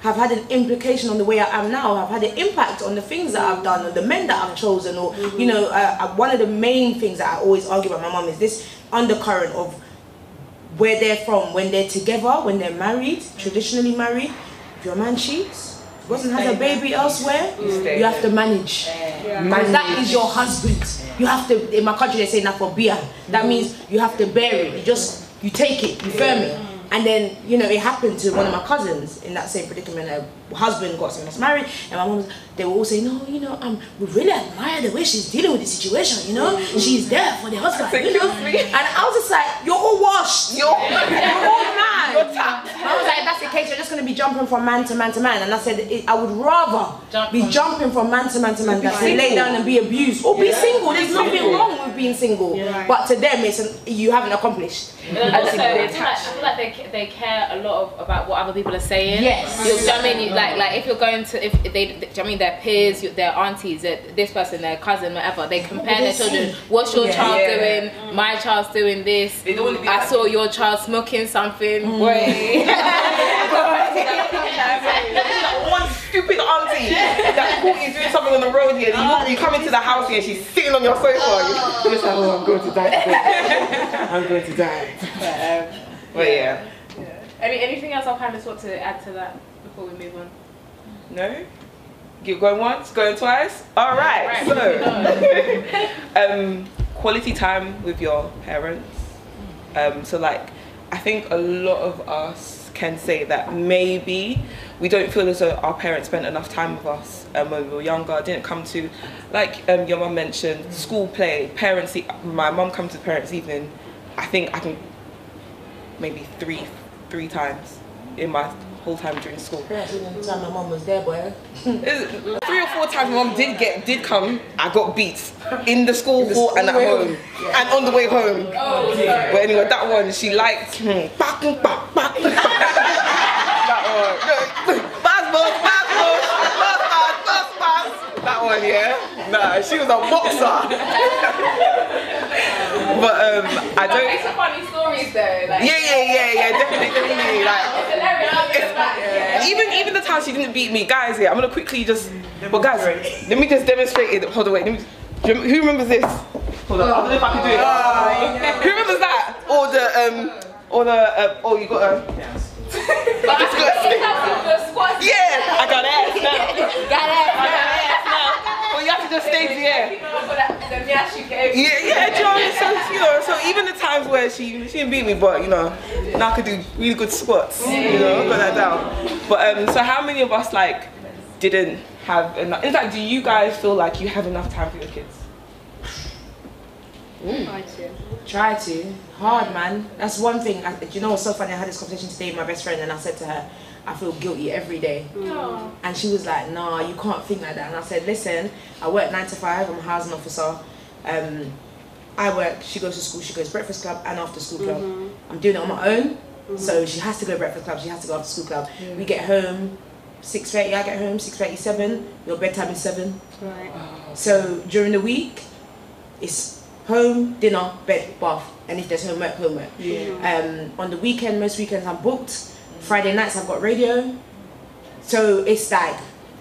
have had an implication on the way I am now, have had an impact on the things that I've done, or the men that I've chosen, or you know, uh, uh, one of the main things that I always argue about my mum is this undercurrent of where they're from when they're together, when they're married, traditionally married. If your man cheats, goes and has a baby elsewhere, stay you have to manage. And that is your husband. You have to. In my country, they say "na for beer." That means you have to bear it. You just you take it. You firm it. And then you know it happened to one of my cousins in that same predicament. Husband got someone else married, and my mom was. They were all saying, "No, you know, um, we really admire the way she's dealing with the situation. You know, she's there for the husband." You know? And I was just like, "You're all washed. You're, you're all mad. You're tapped." I was like, "If "That's the case. You're just gonna be jumping from man to man to man." And I said, "I would rather Jump be jumping from man to man to man than to lay down and be abused or be single. There's nothing wrong with being single, but to them, it's an, you haven't accomplished." And then also, I feel like, I feel like they, they care a lot of, about what other people are saying. Yes. You, do you know what I mean? You- Like, like like if you're going to, if they, do you know what I mean, their peers, their aunties, this person, their cousin, whatever, they compare their children. What's your Yeah. child Yeah. doing? My child's doing this. They don't wanna be I like- saw your child smoking something. Mm. Wait. one stupid auntie that caught you doing something on the road here. You, walk- you come into the house here, and she's sitting on your sofa. You're just like, oh, I'm going to die. today. I'm going to die. But, um, but yeah. Any, anything else I kind of want to add to that before we move on? No? Keep going once, going twice. All right. Right, So, um, quality time with your parents. Um, so like, I think a lot of us can say that maybe we don't feel as though our parents spent enough time with us um, when we were younger. Didn't come to, like um, your mum mentioned, school play, parents. e- My mum comes to parents' evening. I think I can maybe three, three times in my whole time during school. Time my mom was there, boy. Three or four times my mum did get did come. I got beats in the school hall and at home and on the way home. But anyway, that one she liked. Hmm, back, back, back, back. that one. Pass, boss, pass, boss, pass, pass, pass, pass. That one, yeah. Nah, she was a boxer. but um, I don't. It's some funny stories though. Like, Yeah, yeah, yeah, yeah. Definitely, definitely. Like. It's hilarious. even even the time she didn't beat me, guys. Yeah, I'm gonna quickly just. But guys, let me just demonstrate it. Hold on, wait. Let me, you who remembers this? Hold on. I don't know if I can do it. Who remembers that? Or the um, or the uh, oh you got a. But I think it's like the squats. Yeah, I got ass now. Got it. I got ass now. Well, you have to just stay there. The nyash you gave. Yeah, yeah, do you know what I mean? So, you know, so even the times where she she didn't beat me, but you know, now I could do really good squats. You know, got that down. But um, so how many of us like didn't have enough? In fact, do you guys feel like you have enough time for your kids? Try to. Try to. Hard, man. That's one thing. I, do you know what's so funny? I had this conversation today with my best friend, and I said to her, I feel guilty every day. And she was like, Nah, you can't think like that. And I said, Listen, I work nine to five. I'm a housing officer. Um, I work. She goes to school. She goes breakfast club and after school club. I'm doing it on my own. So she has to go breakfast club. She has to go after school club. We get home. 6.30, I get home, 6.37, your bedtime is 7. Right. So during the week, it's home, dinner, bed, bath, and if there's homework, homework. Yeah. Um, on the weekend, most weekends I'm booked. Friday nights I've got radio. So it's like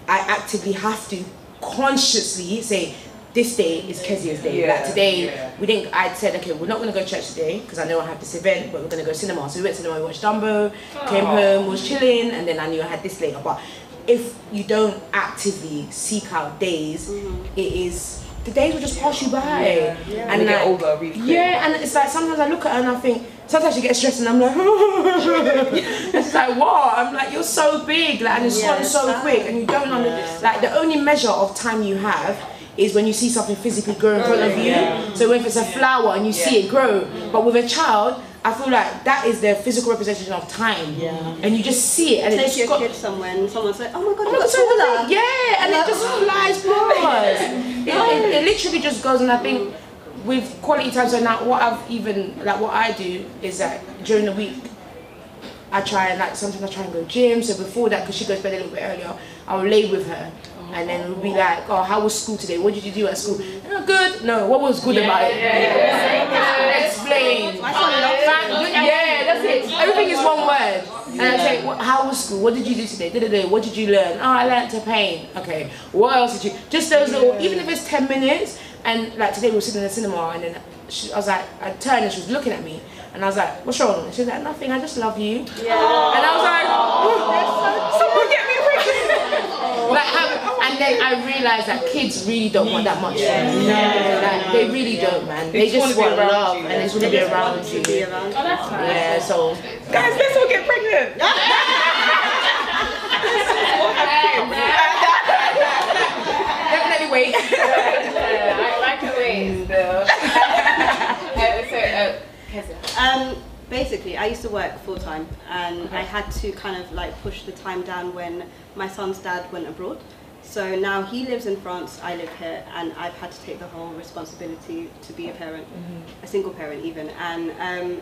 I actively have to consciously say this day is Kezia's day. Yeah. Like today, we didn't. I said okay, we're not gonna go to church today because I know I have this event, but we're gonna go cinema. So we went to cinema, we watched Dumbo, came oh. home, was chilling, and then I knew I had this later. But if you don't actively seek out days, mm-hmm. it is the days will just pass you by. And they get like- older really quick. yeah, and it's like sometimes I look at her and I think sometimes she gets stressed and I'm like, it's like what? I'm like, you're so big, like, and it's Yeah, gone so it's quick, and you don't understand. Like the only measure of time you have is when you see something physically grow in front of you. So if it's a flower and you see it grow, but with a child. I feel like that is their physical representation of time, Yeah. and you just see it, and it Take just your got, kid somewhere and someone say, oh my god, Oh you my God, so. Yeah, and it just oh. flies past. It, it, it literally just goes, and I think with quality time. So now, what I've even like what I do is that during the week, I try and like sometimes I try and go gym. So before that, because she goes to bed a little bit earlier, I'll lay with her. And then we'll be like, oh, how was school today? What did you do at school? "Oh, good. No, what was good about it? Explain. Thank- Yeah, that's it. everything is one word. And I say, "What- how was school? What did you do today? Da-da-da. What did you learn? Oh, I learned to paint. Okay. What else did you? Just those little, even if it's 10 minutes. And like today we were sitting in the cinema and then she, I was like, I turned and she was looking at me. And I was like, what's wrong? And she was like, nothing, I just love you. Yeah. And I was like, oh, someone get me pregnant. like, have, and then I realized that kids really don't want that much. from you. Like, they really don't, man. They, just just wanna want around love you. and they just want to be around you. Be around. Oh, that's nice. Yeah, so Guys, let's all get pregnant. definitely wait. Yeah, I like the way still. uh, so, uh, Um, basically, I used to work full time, and I had to kind of like push the time down when my son's dad went abroad. So now he lives in France, I live here, and I've had to take the whole responsibility to be a parent, a single parent even. And um,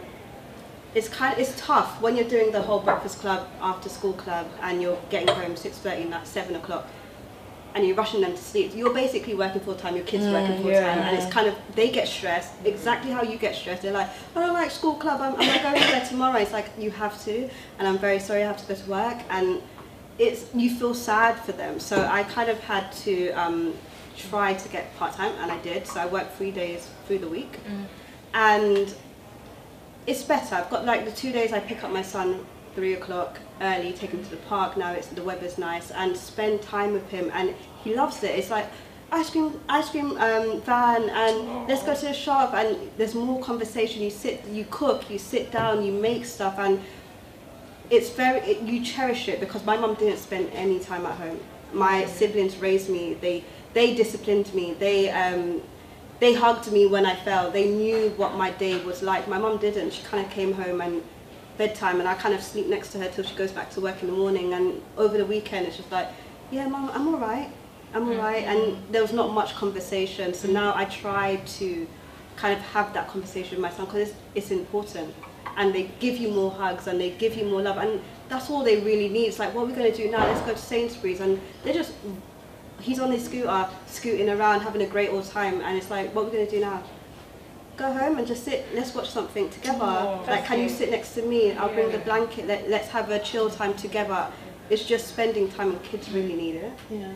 it's kind of, it's tough when you're doing the whole breakfast club, after school club, and you're getting home six thirty, not seven o'clock, and you're rushing them to sleep. You're basically working full time. Your kids are working full time, and it's kind of they get stressed exactly how you get stressed. They're like, I don't like school club. I'm, I'm not going there tomorrow. It's like you have to, and I'm very sorry I have to go to work, and it's you feel sad for them. So I kind of had to um, try to get part time, and I did. So I worked three days through the week, and it's better. I've got like the two days I pick up my son three o'clock early, take him to the park. Now it's the weather's nice, and spend time with him, and he loves it. It's like ice cream, ice cream um, van, and let's go to the shop. And there's more conversation. You sit, you cook, you sit down, you make stuff, and it's very it, you cherish it because my mum didn't spend any time at home. My siblings raised me. They they disciplined me. They um, they hugged me when I fell. They knew what my day was like. My mum didn't. She kind of came home and bedtime, and I kind of sleep next to her till she goes back to work in the morning. And over the weekend, it's just like, yeah, mum, I'm all right. I'm all mm. right. And there was not much conversation. So now I try to kind of have that conversation with my son because it's, it's important. And they give you more hugs and they give you more love. And that's all they really need. It's like, what are we going to do now? Let's go to Sainsbury's. And they're just, he's on his scooter, scooting around, having a great old time. And it's like, what are we going to do now? Go home and just sit, let's watch something together. like, can you sit next to me? I'll bring the blanket, Let, let's have a chill time together. It's just spending time and kids really need it. Yeah.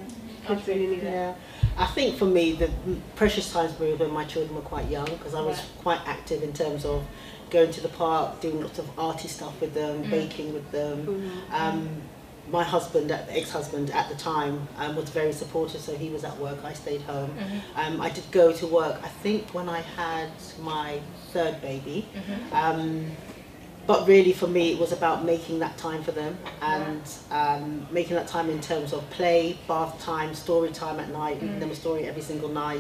Kids really need it. Yeah, I think for me the precious times were when my children were quite young because I was quite active in terms of going to the park, doing lots of arty stuff with them, baking with them. Um, my husband, ex-husband at the time, um, was very supportive, so he was at work. I stayed home. Um, I did go to work. I think when I had my third baby. Um, but really for me it was about making that time for them and um, making that time in terms of play, bath time, story time at night, reading them a story every single night.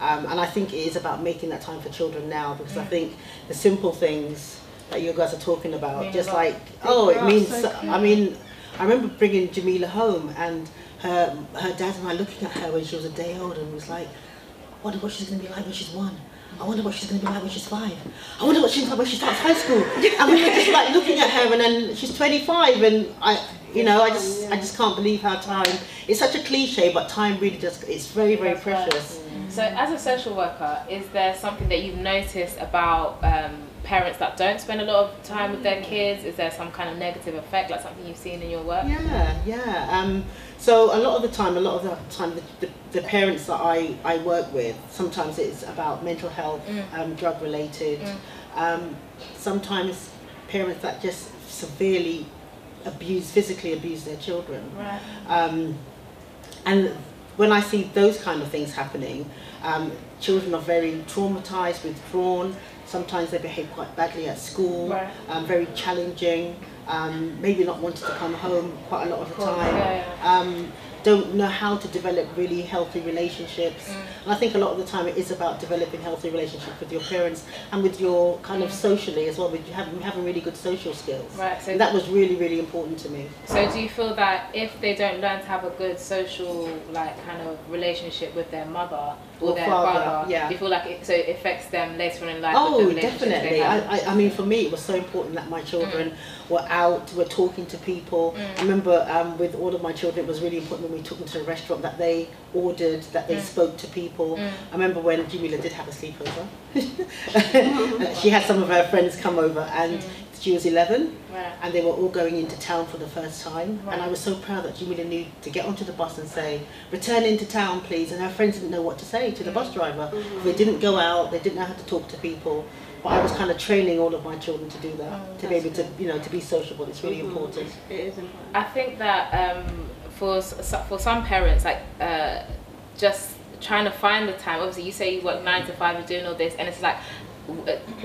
Um, and I think it is about making that time for children now because I think the simple things that you guys are talking about, just like, oh, it means, so I mean, I remember bringing Jamila home and her, her dad and I looking at her when she was a day old and was like, I wonder what she's going to be like when she's one. I wonder what she's going to be like when she's five. I wonder what she's like when she starts high school. And we were just like looking at her, and then she's 25, and I, you know, I just, I just can't believe how time. It's such a cliche, but time really just, it's very, very precious. So, as a social worker, is there something that you've noticed about um, parents that don't spend a lot of time with their kids? Is there some kind of negative effect, like something you've seen in your work? Yeah, yeah. Um, so a lot of the time, a lot of the time, the, the, the parents that I, I work with, sometimes it's about mental health, um, drug related. Um, sometimes parents that just severely abuse, physically abuse their children. Right. Um, and when I see those kind of things happening, um, children are very traumatized, withdrawn. Sometimes they behave quite badly at school, Right. um, very challenging, um, maybe not wanting to come home quite a lot of the time. yeah, Um, don't know how to develop really healthy relationships. Mm. And I think a lot of the time it is about developing healthy relationships with your parents and with your kind of socially as well, with you having, having really good social skills. Mm. Right, so- and that was really, really important to me. So, do you feel that if they don't learn to have a good social, like, kind of relationship with their mother or, their father, father, yeah. do you feel like it, so it affects them later on in life? Oh, the relationships they definitely. I, I, I mean, for me, it was so important that my children mm. were out, were talking to people. Mm. I remember um, with all of my children, it was really important when we took them to a restaurant that they ordered, that they mm. spoke to people. I remember when Jamila did have a sleepover. she had some of her friends come over, and she was 11 Right. and they were all going into town for the first time. Right. And I was so proud that she really knew to get onto the bus and say, return into town, please. And her friends didn't know what to say to the bus driver. They didn't go out, they didn't know how to talk to people. But I was kind of training all of my children to do that, Oh, to be able to, you know, to be sociable. It's really important. It is important. I think that um, for for some parents, like uh, just trying to find the time. Obviously, you say you work nine to five, you're doing all this, and it's like, w-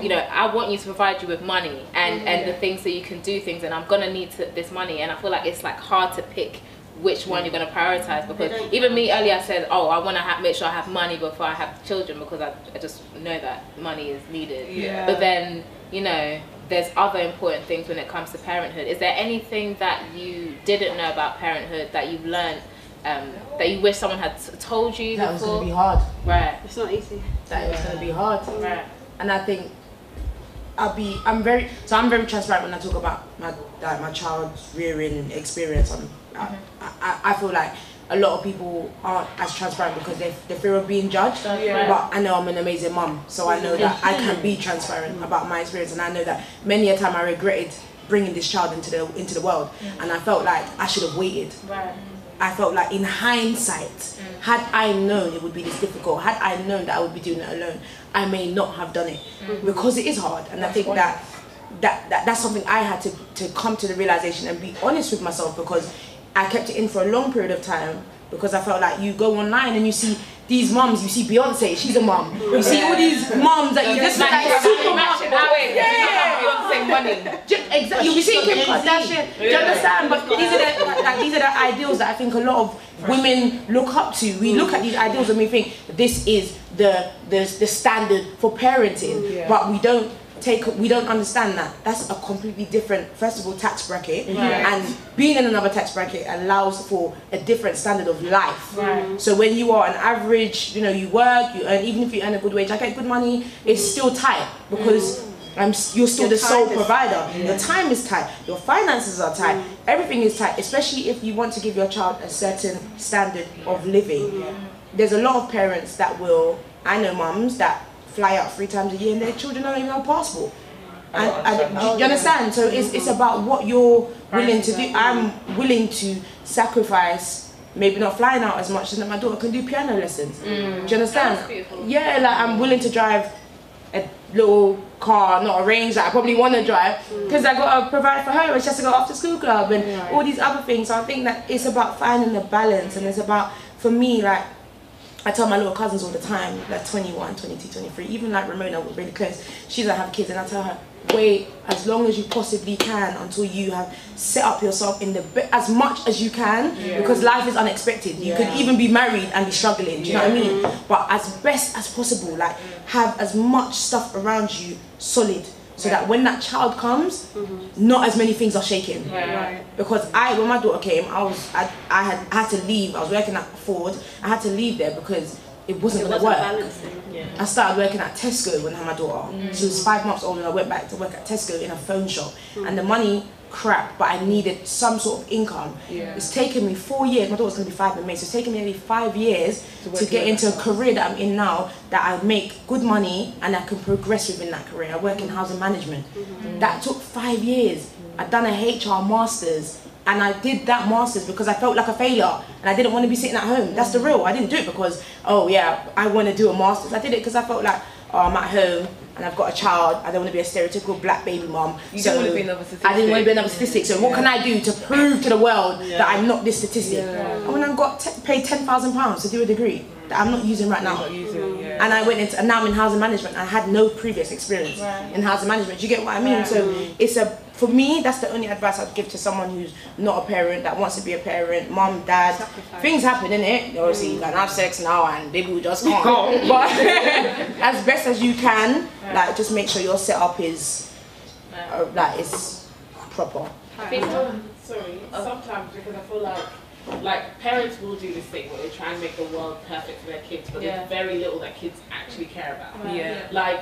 you know, I want you to provide you with money and and the things so you can do things, and I'm gonna need to, this money, and I feel like it's like hard to pick which one you're going to prioritize because even me earlier I said oh I want to have, make sure I have money before I have children because I, I just know that money is needed Yeah. but then you know there's other important things when it comes to parenthood is there anything that you didn't know about parenthood that you've learned um, that you wish someone had t- told you That was gonna be hard. right It's not easy. That it was gonna be hard. right and I think I'll be I'm very so I'm very transparent when I talk about my like my child's rearing experience. I'm, I, I, I feel like a lot of people aren't as transparent because they they fear of being judged. Yeah. But I know I'm an amazing mum, so I know that I can be transparent mm-hmm. about my experience, and I know that many a time I regretted bringing this child into the into the world, mm. and I felt like I should have waited. right I felt like in hindsight, had I known it would be this difficult, had I known that I would be doing it alone, I may not have done it mm-hmm. because it is hard. And I think that, that that that's something I had to, to come to the realization and be honest with myself because I kept it in for a long period of time because I felt like you go online and you see these mums, you see Beyonce, she's a mum. You see all these mums that you just like super mums. Beyonce money. Ju- Exactly. You see Kim Kardashian. Do you understand? But these are the like, these are the ideals that I think a lot of women look up to. We look at these ideals and we think this is the the, the standard for parenting, but we don't take we don't understand that. That's a completely different first of all tax bracket. And being in another tax bracket allows for a different standard of life. Right. so when you are an average you know you work you earn even if you earn a good wage i get good money it's still tight because I'm, s- you're still Your the sole provider. your time is tight. Your finances are tight. Everything is tight especially if you want to give your child a certain standard of living. There's a lot of parents that will i know mums that fly out three times a year and their children don't even have a passport. And, and do you understand? So it's, it's about what you're willing to do. I'm willing to sacrifice maybe not flying out as much so that my daughter can do piano lessons. Do you understand? Yeah like i'm willing to drive a little car, not a range that I probably want to drive, because I've got to provide for her and she has to go after school club and all these other things. So I think that it's about finding the balance and it's about, for me, like, I tell my little cousins all the time, like 21, 22, 23, even like Ramona was really close, she doesn't have kids and I tell her, wait as long as you possibly can until you have set up yourself in the as much as you can because life is unexpected. You could even be married and be struggling, do you know what I mean? But as best as possible, like have as much stuff around you solid so that when that child comes, mm-hmm. not as many things are shaking right because I when my daughter came, I was I, I had I had to leave. I was working at Ford. I had to leave there because it wasn't gonna work. balancing. I started working at Tesco when I had my daughter. She was mm. five months old and I went back to work at Tesco in a phone shop. And the mm. money crap, but I needed some sort of income. It's taken me four years. My daughter's gonna be five in May, so it's taken me nearly five years to, get into a career that I'm in now that I make good money and I can progress within that career. I work in mm. housing management. Mm-hmm. That took five years. I've done a HR masters and I did that masters because I felt like a failure and I didn't want to be sitting at home. That's the real. I didn't do it because oh yeah, I want to do a masters. I did it because I felt like oh I'm at home and I've got a child. I don't want to be a stereotypical black baby mom. You so want to be another I didn't want to be statistic. another statistic. So what can I do to prove to the world that I'm not this statistic? I went and got t- paid ten thousand pounds to do a degree that I'm not using right now. Using, yeah. And I went into, and now I'm in housing management. I had no previous experience in housing management. Do you get what I mean? So it's a, for me, that's the only advice I'd give to someone who's not a parent, that wants to be a parent, mom, dad. Sacrifice. Things happen, innit? Obviously, you can have sex now and baby will just come. but as best as you can, like, just make sure your setup is, uh, like, is proper. I think, um, sorry, sometimes because I feel like like parents will do this thing where they try and make the world perfect for their kids, but Yeah. there's very little that kids actually care about. Yeah. Like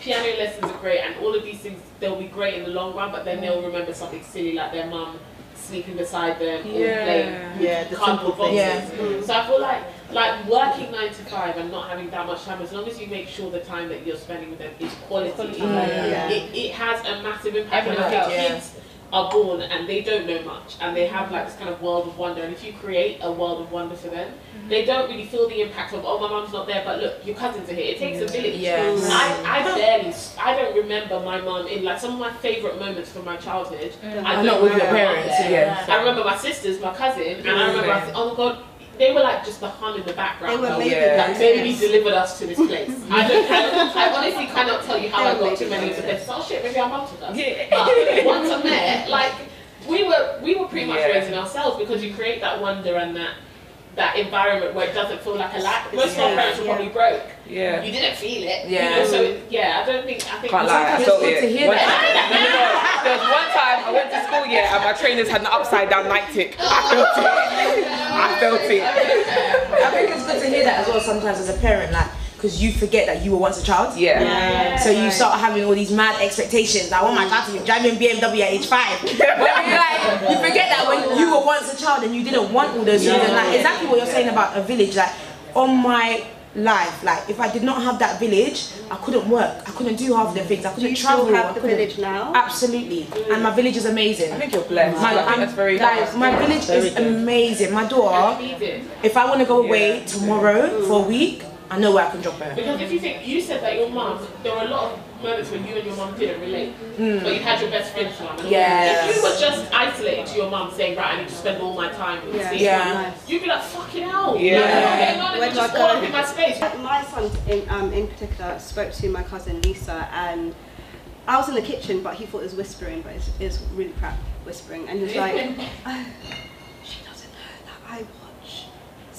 piano lessons are great, and all of these things they'll be great in the long run, but then they'll mm. remember something silly like their mum sleeping beside them or Yeah. playing Yeah, the cardboard simple boxes. things. Mm. So I feel like like working nine to five and not having that much time, as long as you make sure the time that you're spending with them is quality, Yeah. it, it has a massive impact. And Everyone I think yeah. kids are born and they don't know much and they have like this kind of world of wonder. And if you create a world of wonder for them, mm-hmm. they don't really feel the impact of oh my mum's not there, but look your cousins are here. It takes a village. Yes. I, I mm-hmm. barely, I don't remember my mum in like some of my favourite moments from my childhood. Mm-hmm. I I'm don't not with your remember my parents, there. yeah. I remember my sisters, my cousin, and I remember, I th- oh my god, they were like just the hum in the background. They were oh, maybe yeah. That baby delivered us to this place. I don't, I, I honestly cannot tell you how I got to many of the places. Oh shit, maybe our mum took us. Yeah. But once I'm there, like we were, we were pretty much Yeah. raising ourselves because you create that wonder and that that environment where it doesn't feel like a lack. Most of our Yeah, parents were yeah. probably broke. Yeah. You didn't feel it. Yeah. You know, so yeah, I don't think I think Can't lie, I Sometimes felt it's good it. to hear One- that. No, no, no. There was one time I went to school, yeah, and my trainers had an upside down Nike tick. I felt it. I felt it. I think it's good to hear that as well sometimes as a parent, like, because you forget that you were once a child. Yeah. Yeah. So you start having all these mad expectations. I want oh my child to be driving BMW at age five. You like you forget that when you were once a child and you didn't want all those things. And like exactly what you're saying about a village. Like on my life, like if I did not have that village, I couldn't work. I couldn't do half the things. I couldn't you travel. still I have the couldn't- village now? Absolutely. And my village is amazing. I think you're blessed. My, I think that's very like, my village Very is good. amazing. My daughter, if I want to go away Yeah. tomorrow for a week, I know where I can drop her. Because if you think you said that your mum, there were a lot of moments when you and your mum didn't relate, but you had your best friend's mum. and all If you were just isolated to your mum, saying right, I need to spend all my time with Yeah. this Yeah. you'd be like, fucking hell. Yeah. Like, what's going on? Where And do I just all go? up in my space. My son, in, um, in particular, spoke to my cousin Lisa, and I was in the kitchen, but he thought it was whispering, but it's, it's really crap whispering. And he was like, oh, she doesn't know that I watch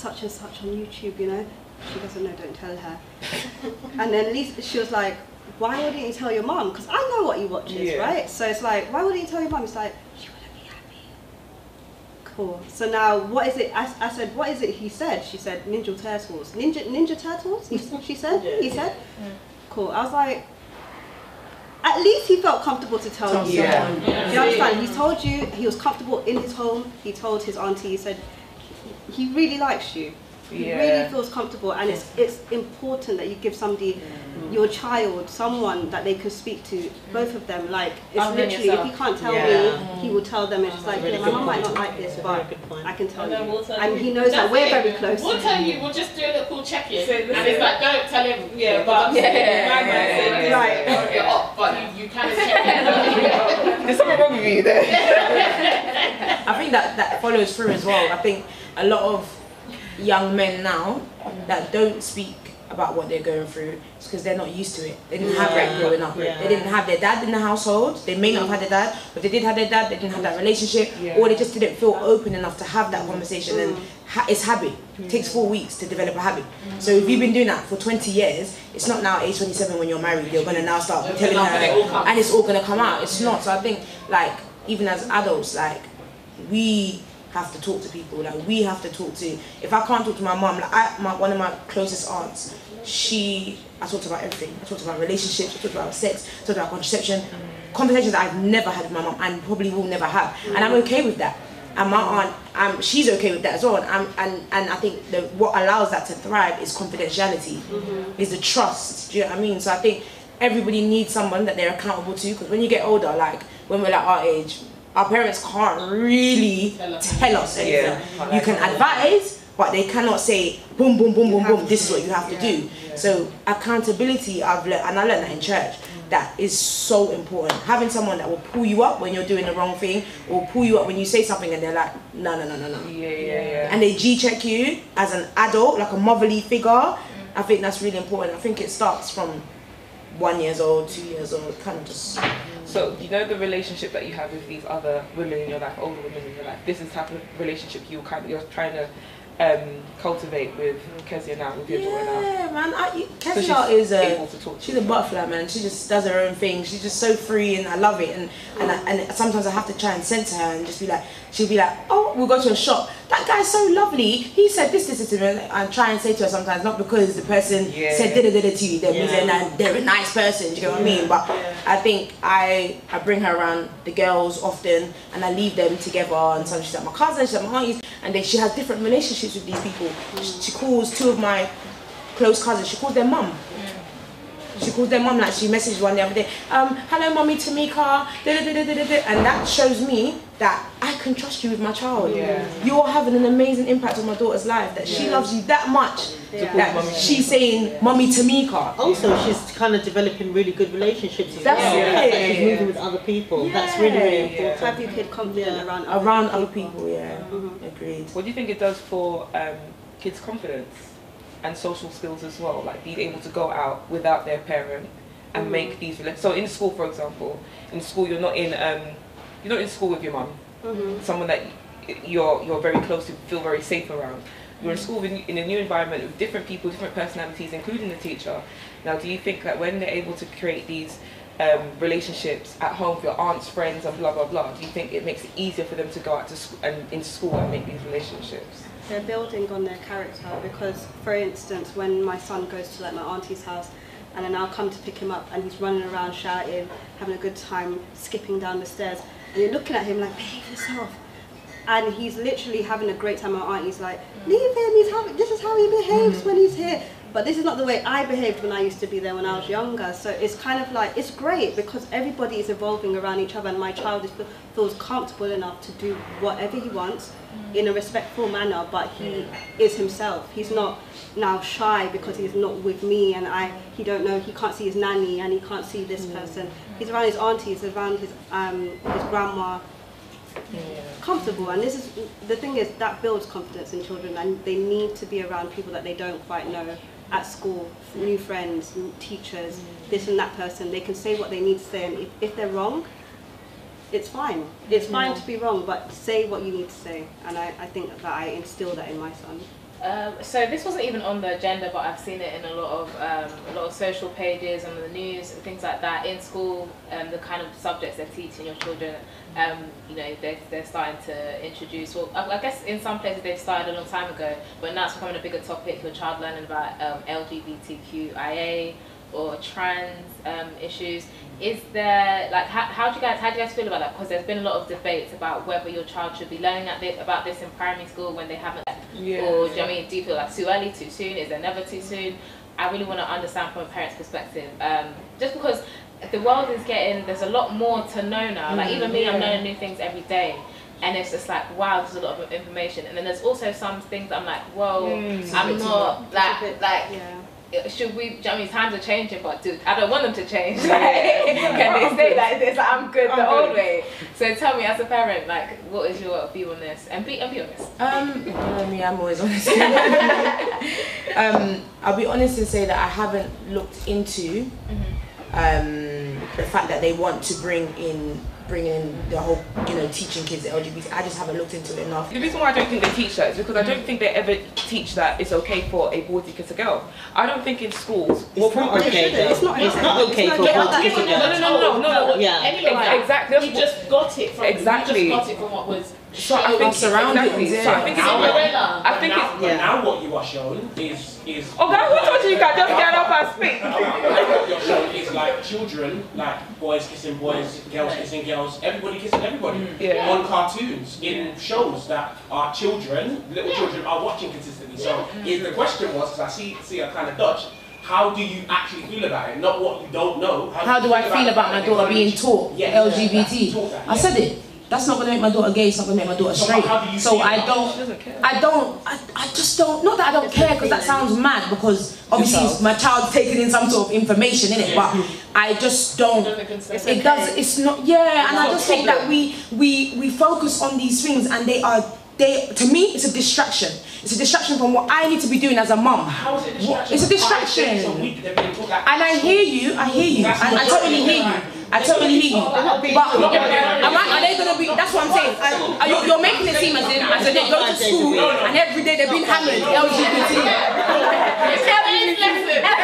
such and such on YouTube, you know? She doesn't know, don't tell her. and then Lisa, she was like, why wouldn't you tell your mom? Because I know what he watches, Yeah. right? So it's like, why wouldn't you tell your mom? It's like, she wouldn't be happy. Cool. So now, what is it? I, I said, what is it? He said. She said, Ninja Turtles. Ninja Ninja Turtles. He, she said. He said. Cool. I was like, at least he felt comfortable to tell you. Yeah. someone. You understand? He told you he was comfortable in his home. He told his auntie. He said he really likes you. He Yeah. really feels comfortable, and it's it's important that you give somebody, mm-hmm. your child, someone that they could speak to. Both of them, like it's Other than literally. If he can't tell Yeah. me, he will tell them. It's just like, really yeah, my good mum might not like this, but very good point. I can tell And you. we'll tell And you. he knows that we're it. very close. We'll tell you. We'll just do a little check-in, So and it's like, don't tell him. Yeah, but Yeah, yeah, my yeah, man yeah, said, yeah. Right, don't get but you, you kind of check in. There's something wrong with you there. I think that that follows through as well. I think a lot of young men now that don't speak about what they're going through is because they're not used to it. They didn't have that growing up. Yeah. They didn't have their dad in the household. They may not have had their dad, but they did have their dad. They didn't have that relationship, Yeah. or they just didn't feel open enough to have that conversation. And ha- it's habit. It takes four weeks to develop a habit. So if you've been doing that for 20 years, it's not now age 27 when you're married. You're gonna now start telling enough and it all her, and it's all gonna come out. It's not. So I think like even as adults, like we have to talk to people. Like we have to talk to. If I can't talk to my mom, like I, my one of my closest aunts, she, I talked about everything. I talked about relationships. I talked about sex. I talked about contraception. Conversations that I've never had with my mom and probably will never have, and I'm okay with that. And my aunt, um, she's okay with that as well. And I'm, and and I think the, what allows that to thrive is confidentiality, is the trust. Do you know what I mean? So I think everybody needs someone that they're accountable to. Because when you get older, like when we're like our age, our parents can't really Tell us. tell us anything. Yeah. You can advise, but they cannot say boom, boom, boom, boom, boom. This is what you have to do. So accountability, I've learned, and I learned that in church. Mm. That is so important. Having someone that will pull you up when you're doing the wrong thing, or pull you up when you say something, and they're like, no, no, no, no, no Yeah, yeah, yeah. and they G check you as an adult, like a motherly figure, mm. I think that's really important. I think it starts from one years old, two years old, kind of just. So you know the relationship that you have with these other women in your life, older women in your life. This is the type of relationship you kind of you're trying to um, cultivate with Kezia now, with your daughter now. Yeah, man. I, you- So Kezia is able a to talk to she's a butterfly, man. She just does her own thing. She's just so free, and I love it. And and I, and sometimes I have to try and censor her and just be like, she'll be like, oh, we'll go to a shop. That guy's so lovely. He said this, this, this to me. And try and say to her sometimes not because the person Yeah. said da da da to you, means Yeah. they're, they're a nice person. Do you know what I mean? But I think I I bring her around the girls often, and I leave them together. And sometimes she's like my cousin, she's like my aunties, and then she has different relationships with these people. She, she calls two of my close cousins. She calls their mum. She calls their mum like she messaged one the other day. Um, hello, mommy Tamika. Da, da, da, da, da, da, da. And that shows me that I can trust you with my child. Yeah. You are having an amazing impact on my daughter's life. That she loves you that much. yeah. That Mommy she's saying, mommy Tamika. Also, she's kind of developing really good relationships as That's well. it. The that she's moving with other people. That's really, really important. Have your kid confident around other Around other people, yeah. Agreed. What do you think it does for um, kids' confidence and social skills as well? Like being able to go out without their parent and make these. So in school, for example, in school you're not in um, you're not in school with your mum, someone that you're you're very close to, feel very safe around. You're in school in, in a new environment with different people, different personalities, including the teacher. Now, do you think that when they're able to create these um, relationships at home with your aunt's friends and blah blah blah, do you think it makes it easier for them to go out to school and into school and make these relationships? They're building on their character because for instance when my son goes to like my auntie's house and then I'll come to pick him up and he's running around shouting having a good time skipping down the stairs and you're looking at him like behave yourself. And he's literally having a great time. My auntie's like leave him. He's having this is how he behaves when he's here. But this is not the way I behaved when I used to be there when I was younger. So it's kind of like it's great because everybody is evolving around each other and my child is, feels comfortable enough to do whatever he wants in a respectful manner but he is himself. He's not now shy because he's not with me and I he don't know he can't see his nanny and he can't see this person. He's around his aunties around his um his grandma. Comfortable and this is the thing is that builds confidence in children and they need to be around people that they don't quite know. At school new friends new teachers this and that person they can say what they need to say and if, if they're wrong it's fine it's fine to be wrong but say what you need to say and I, I think that I instill that in my son Um, so this wasn't even on the agenda, but I've seen it in a lot of um, a lot of social pages and the news things like that in school. Um, the kind of subjects they're teaching your children, um, you know, they're, they're starting to introduce. Well, I, I guess in some places they've started a long time ago, but now it's becoming a bigger topic. Your child learning about um, LGBTQIA or trans um, issues. Is there like how, how do you guys how do you guys feel about that? Because there's been a lot of debates about whether your child should be learning at this, about this in primary school when they haven't Yeah. or do you know I mean? Do you feel like too early, too soon? Is there never too soon? I really want to understand from a parent's perspective. Um, just because the world is getting, there's a lot more to know now. Like even me, I'm learning new things every day. And it's just like, wow, there's a lot of information. And then there's also some things I'm like, whoa, I'm not, like, like, yeah should we, do you know what I mean, times are changing, but dude, I don't want them to change. Like, can they stay like this? I'm good the old way. So tell me, as a parent, like, what is your view on this? And be, and be honest. Um, I mean, I'm always honest. um, I'll be honest and say that I haven't looked into um, the fact that they want to bring in bring in the whole, you know, teaching kids LGBT. I just haven't looked into it enough. The reason why I don't think they teach that is because I don't think they ever teach that it's okay for a boy to kiss a girl. I don't think in schools. It's not okay. It's not It's okay. not okay for not a boy to okay. kiss a No, no, girl. no, no, no, no. Yeah. Anyway, Exactly. You just got it from. Exactly. You just got it from what was. So I think surroundings, exactly. So I think it's Cinderella. I think now, it's but yeah. now what you are shown is is Oh God, who told you you can just get up and speak? now what you're shown is like children, like boys kissing boys, girls kissing girls, everybody kissing everybody mm. Yeah. on cartoons, in shows that our children, little children, are watching consistently. So if the question was, because I see see a kind of dodge. How do you actually feel about it? Not what you don't know. How do I feel the about my daughter being can't taught teach- Yeah, taught LGBT? that, I said it. That's not gonna make my daughter gay. It's not gonna make my daughter straight. how do you So I don't. She doesn't care. I don't. I, I just don't. Not that I don't care because that sounds mad. Because obviously Yourself. my child's taking in some sort of information in it, but I just don't. Don't think it's It does. It's not. Yeah, and I just think that we we we focus on these things, and they are. They, to me, it's a distraction. It's a distraction from what I need to be doing as a mum. How is it distraction? It's a distraction. a week they've been taught that And I hear you, I hear you, That's and I not totally hear you. They're I totally hear you. But am. I, are they gonna be? That's what I'm saying. Are you, you're making it seem as if as if they go to school and every day they've been hammered LGBT.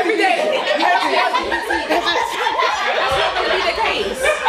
every day. Every day. That's not gonna be the case.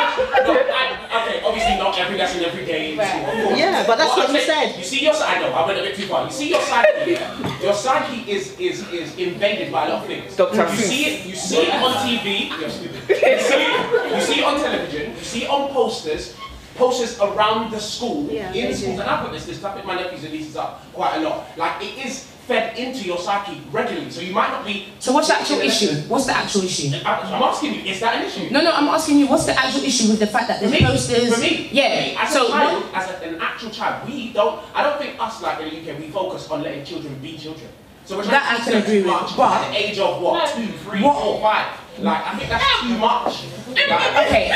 No, I, okay, obviously not every lesson every day. in school, of course. Yeah, but that's what I'm you saying- said. You see your side, no, I went a bit too far. You see your side here. Your psyche is is is invaded by a lot of things. Dr. You see it. You see it on TV. You're stupid. You see, it, you see it on television. You see it on posters. posters around the school, Yeah, in schools, and I've witnessed this, I pick my nephews and nieces up quite a lot. Like, it is fed into your psyche regularly, so you might not be. So what's the actual issue? lesson. What's the actual issue? Uh, I'm I'm asking you, is that an issue? No, no, I'm asking you, what's the actual issue with the fact that For there's me, posters? for me, Yeah. for me, as so a what- as a, an actual child, we don't. I don't think us like in the UK we focus on letting children be children. So we're trying That I to can them agree too with, but- at the age of what, two, three, What- four, five. Like I think that's too much. Like, Okay.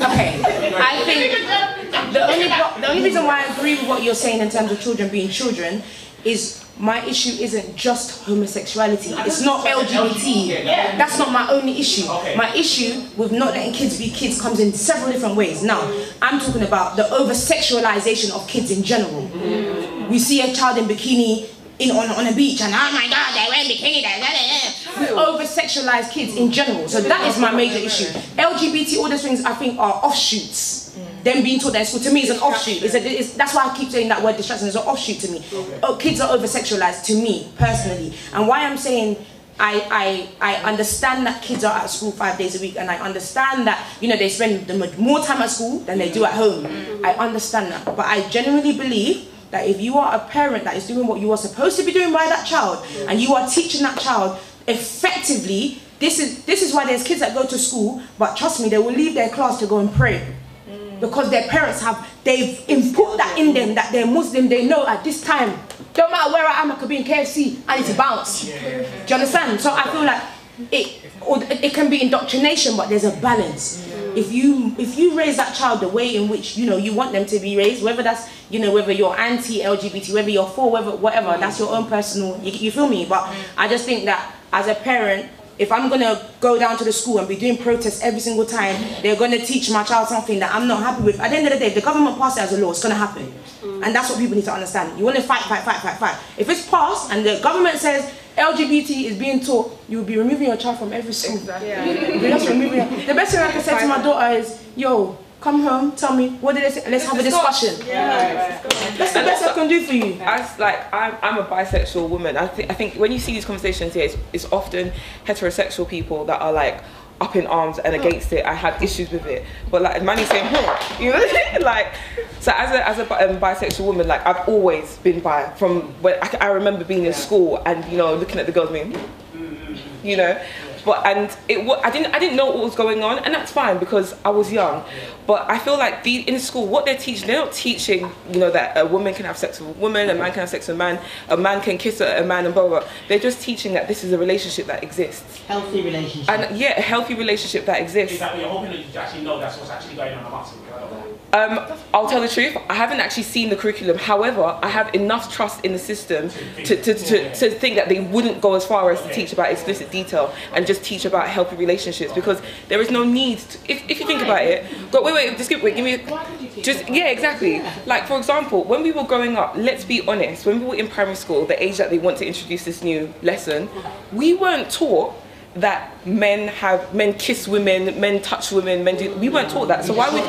Okay. I think the only pro- the only reason why I agree with what you're saying in terms of children being children is my issue isn't just homosexuality. It's not LGBT. That's not my only issue. Okay. My issue with not letting kids be kids comes in several different ways. Now, I'm talking about the over sexualization of kids in general. We see a child in bikini in on, on a beach and oh my god, they wear bikini. We over sexualize kids in general. So that is my major issue. LGBT, all those things I think are offshoots. Them being taught that in school to me is an offshoot. It's a, it's, that's why I keep saying that word distraction is an offshoot to me. Oh, kids are over sexualized to me personally. And why I'm saying I, I, I understand that kids are at school five days a week and I understand that you know they spend the more time at school than they do at home. Mm-hmm. I understand that. But I genuinely believe that if you are a parent that is doing what you are supposed to be doing by that child and you are teaching that child effectively, this is this is why there's kids that go to school, but trust me, they will leave their class to go and pray. Because their parents have they've input that in them that they're Muslim, they know at this time, don't matter where I am, I could be in KFC, I need to bounce. Do you understand? So I feel like it it can be indoctrination, but there's a balance. If you if you raise that child the way in which you know you want them to be raised, whether that's you know whether you're anti-LGBT, whether you're for, whether whatever, that's your own personal. You, you feel me? But I just think that as a parent, if I'm gonna go down to the school and be doing protests every single time, they're gonna teach my child something that I'm not happy with. At the end of the day, if the government passes it as a law, it's gonna happen. Mm. And that's what people need to understand. You wanna fight, fight, fight, fight, fight. If it's passed and the government says LGBT is being taught, you will be removing your child from every school. Be just removing her. The best thing I can say to my daughter is, yo, come home, tell me, what did they say? Let's have a discussion. Yeah. That's the best I can do for you. as like I'm, I'm a bisexual woman I think I think when you see these conversations here it's, it's often heterosexual people that are like up in arms and against it I have issues with it but like Manny's saying hmm, you know like so as a, as a um, bisexual woman like I've always been bi from when I, I remember being in school and you know looking at the girls being you know but and it I didn't I didn't know what was going on and that's fine because I was young but I feel like the in school what they're teaching they're not teaching you know that a woman can have sex with a woman a man can have sex with a man a man can kiss a, a man and blah, blah blah they're just teaching that this is a relationship that exists Healthy relationship. and yeah a healthy relationship that exists Is that what you're hoping that you actually know that's what's actually going on? I'm asking. I don't know. Um, I'll tell the truth. I haven't actually seen the curriculum. However, I have enough trust in the system to, to, to, to think that they wouldn't go as far as to teach about explicit detail and just teach about healthy relationships because there is no need. To, if, if you think about it, go, wait, wait, just give, wait, give me. Just yeah, exactly. Like for example, when we were growing up, let's be honest. When we were in primary school, the age that they want to introduce this new lesson, we weren't taught that men have men kiss women, men touch women, men do. We weren't taught that. So why would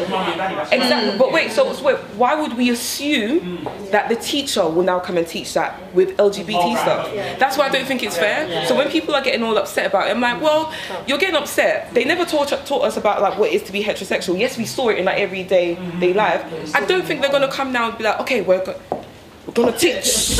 exactly? But wait, so, so wait, why would we assume that the teacher will now come and teach that with LGBT oh, stuff? That's why I don't think it's fair. So when people are getting all upset about it, I'm like, well, you're getting upset. They never taught taught us about like what it is to be heterosexual. Yes, we saw it in like everyday day mm-hmm. life. I don't think they're gonna come now and be like, okay, we're. Go- we're gonna teach.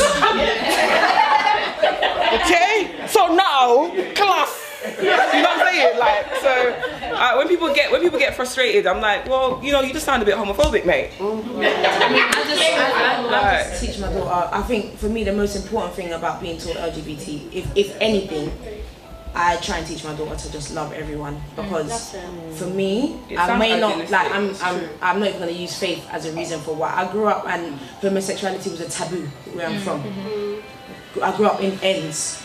okay? So now, class. You know what I'm saying? Like, so uh, when people get when people get frustrated, I'm like, well, you know, you just sound a bit homophobic, mate. I just, I, I, I just teach my daughter. I think for me, the most important thing about being taught LGBT, if, if anything, I try and teach my daughter to just love everyone because for me, It I may not like I'm I'm. I'm not even gonna use faith as a reason for why I grew up and homosexuality was a taboo where I'm from. I grew up in ends.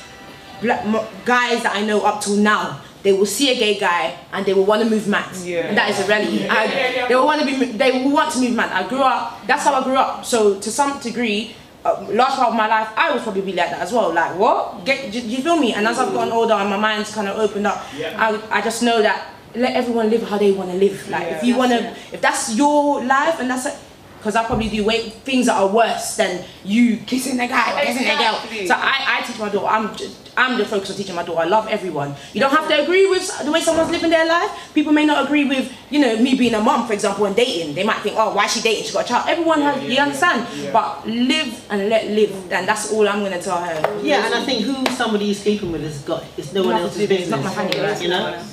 Black guys that I know up till now, they will see a gay guy and they will want to move mad. Yeah. And that is a reality. I, they will want to be. They will want to move mad. I grew up. That's how I grew up. So to some degree, uh, a large part of my life, I was probably be like that as well. Like what? Get? Do you feel me? And as I've gotten older and my mind's kind of opened up, I I just know that let everyone live how they want to live. Like if you want to, if that's your life and that's it, Because I probably do way, things that are worse than you kissing a guy or kissing a girl. So I, I teach my daughter. I'm just, I'm the focus of teaching my daughter. I love everyone. You don't have to agree with the way someone's living their life. People may not agree with, you know, me being a mom, for example, and dating. They might think, oh, why is she dating? She got a child. Everyone has, you understand. But live and let live, and that's all I'm gonna tell her. Yeah, and I think who somebody is sleeping with has got it's no one Nothing else's to do with it. It's not my family, right? You know.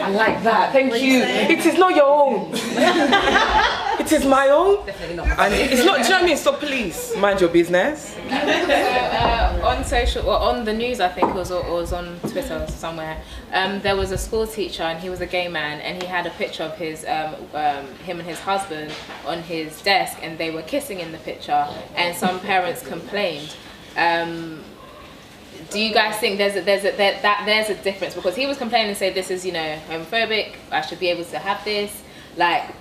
I like that. Thank you. It is not your own. it is my own. Definitely not. And it's not, do you know what I mean? So please, mind your business. So, uh, on social, well, on the news, I think it was, or it was on Twitter somewhere. Um, there was a school teacher, and he was a gay man, and he had a picture of his, um, um, him and his husband on his desk, and they were kissing in the picture, and some parents complained. Um, do you guys think there's a, there's a, that, that there's a difference? Because he was complaining said this is you know homophobic. I should be able to have this. Like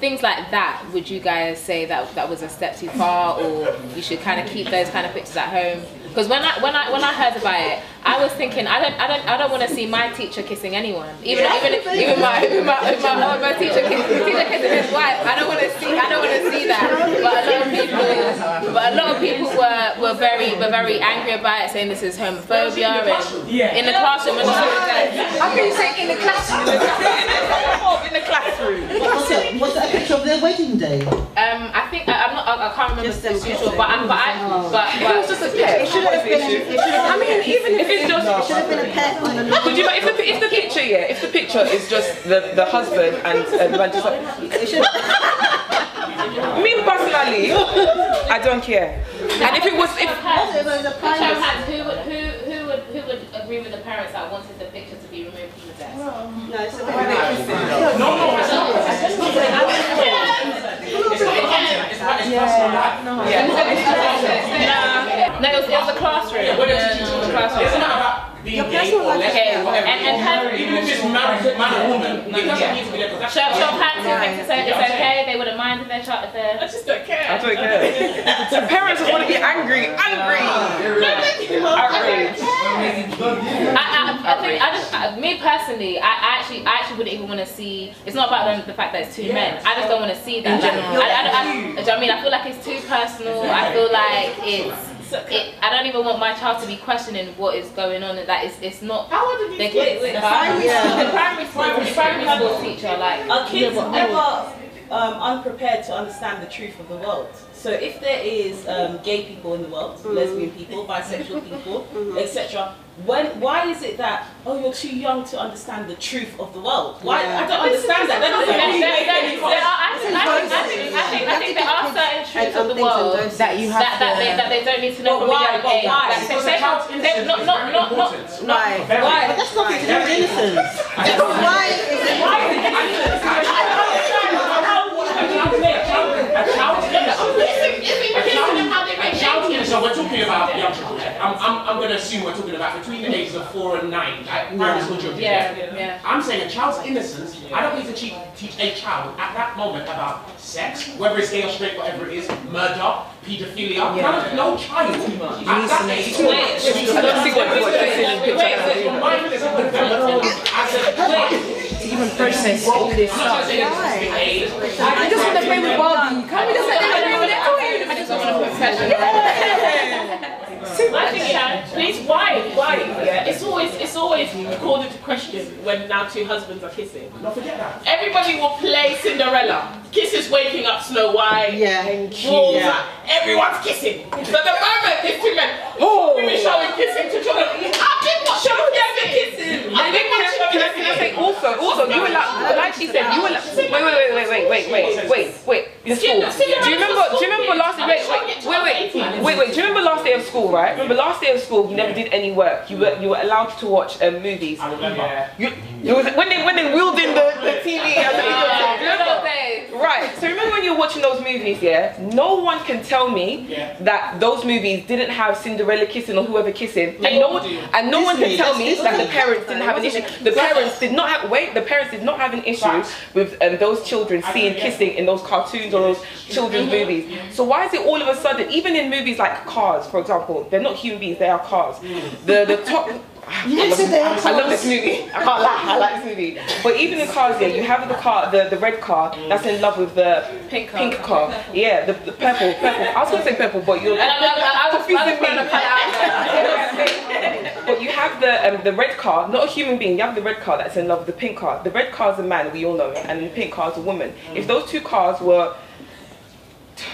things like that would you guys say that that was a step too far or you should kind of keep those kind of pictures at home because when I when I when I heard about it I was thinking I don't I don't I don't want to see my teacher kissing anyone even even even my even my, even my, oh, my teacher kiss, teacher kissing his wife I don't want to see I don't want to see that but a lot of people but a lot of people were were very were very angry about it saying this is homophobia and in the classroom and How can you say in the classroom? in the classroom. What was it? Was that a picture of their wedding day? Um, I think I, I'm not. I, I can't remember Just the them sure, but I, but I, but, It was just a pet. What is the issue? I mean, even if it's just. it Should have been a pet on the But you know, if the, if the picture, yeah, if the picture is just the, the husband and uh, the man just like, me personally, I don't care. And if it was, if It was a Show primary hands. Who would who who would who would agree with the parents that wanted the picture to be removed from the desk? No, it's a bit No, no, yeah. No. It was, it was a classroom. Yeah, what did you teach in the classroom? Isn't about being gay or lesbian or whatever. And- and have- Even if it's married man or woman, it doesn't need to be there because that's Show, show hands who thinks it's, it's okay. They wouldn't mind if their child if I just don't care. I don't care. The parents just want to be angry, angry, outraged. I, I, I think I just me personally, I, I actually I actually wouldn't even want to see. It's not about them, the fact that it's two men. I just don't want to see that. Like, I, I, I, I, do you know what I mean, I feel like it's too personal. I feel like it's. It, I don't even want my child to be questioning what is going on. and That it's, it's not. How old are They these can, kids? the primary, the primary school, the primary school teacher, like. Are kids but- ever um, unprepared to understand the truth of the world? So if there is um, gay people in the world, lesbian people, bisexual people, etc., when why is it that oh you're too young to understand the truth of the world? Why I don't understand that. That doesn't There, really there, make there, any there are, I, sense. think, I, there are certain truths of the world That you have that, that, to. they, that they don't need to know But from a why? young But age. why? Like, say, Because say, a child's say, innocence not, is not, very not, not, important. Right. Very. Why? But that's nothing to do with innocence. Why is it A child's innocence. Listen, if we A listen child, to how they a make child's babies. innocence. So we're talking about young children. I'm, I'm, I'm going to assume we're talking about between the ages of four and nine, like primary school children. yeah, yeah. I'm saying a child's innocence. I don't need to teach, teach a child at that moment about sex, whether it's gay or straight, whatever it is, murder, paedophilia. None of, no child at that age. I don't see what what you're saying in Wait, picture. your mind is developing as a even process all this I'm not stuff. saying it's. I just want to play with Barbie. Can't we just let them play with their toys? I just want to put pressure on I think yeah, please why why yeah it's always it's always called into question when now two husbands are kissing. Don't forget that. Everybody will play Cinderella. Kisses waking up Snow White. Yeah. Walls up. Everyone's kissing. But the moment these two men, oh, we be showing kissing to children. I've been watching show them the kissing. I've been Can I, can I- can I say also, also, you allow, like like she said, you allow, wait, wait, wait, wait, wait, wait, wait, wait, wait, in school. Do you remember, do you remember last, wait, wait, wait, wait, wait, wait, do you remember last day of school, right? Remember last day of school, you never did any work, you were, you were allowed to watch um, movies. I remember. You, it was when they, when they wheeled in the, the TV and the remember? old days. Right. So remember when you're watching those movies, yeah? No one can tell me Yeah. that those movies didn't have Cinderella kissing or whoever kissing, and no one and no one can tell me that the parents didn't have an issue. The parents did not have wait. The parents did not have an issue Facts. with um, those children seeing kissing in those cartoons or those children's movies. So why is it all of a sudden, even in movies like Cars, for example, they're not human beings, they are cars. The the top. Yes, it is. I love this movie. I can't lie. I like this movie. But even in cars, yeah, you have the car, the, the red car that's in love with the Pink car. pink car. Yeah, the, the purple, purple. I was gonna say purple, but you're I, I, I, I was, I was confusing trying me. cut out. But you have the um, the red car, not a human being. You have the red car that's in love with the pink car. The red car is a man, we all know, and the pink car is a woman. If those two cars were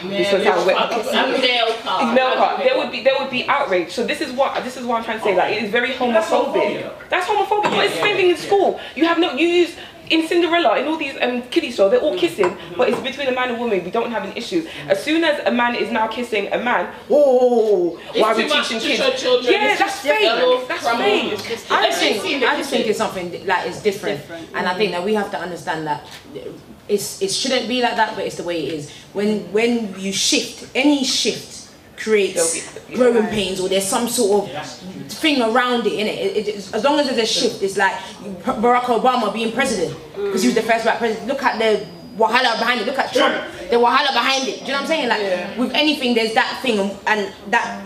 this was how we're- male car. male car. There would be there would be outrage. So this is what this is what I'm trying to say. Like it is very homophobic. That's homophobic. But it's the same thing in school. You have no you use in Cinderella, in all these um, kiddie shows, they're all kissing, but it's between a man and woman. We don't have an issue. As soon as a man is now kissing a man, oh, why are we teaching kids? children. Yeah, It's that's fake. That's fake. I just think I just think it's something that is different, and I think that we have to understand that it's it shouldn't be like that, but it's the way it is. When when you shift, any shift creates growing pains, or there's some sort of thing around it. In it, it, it as long as there's a shift, it's like Barack Obama being president because he was the first black president. Look at the wahala behind it. Look at Trump, the wahala behind it. Do you know what I'm saying? Like with anything, there's that thing and, that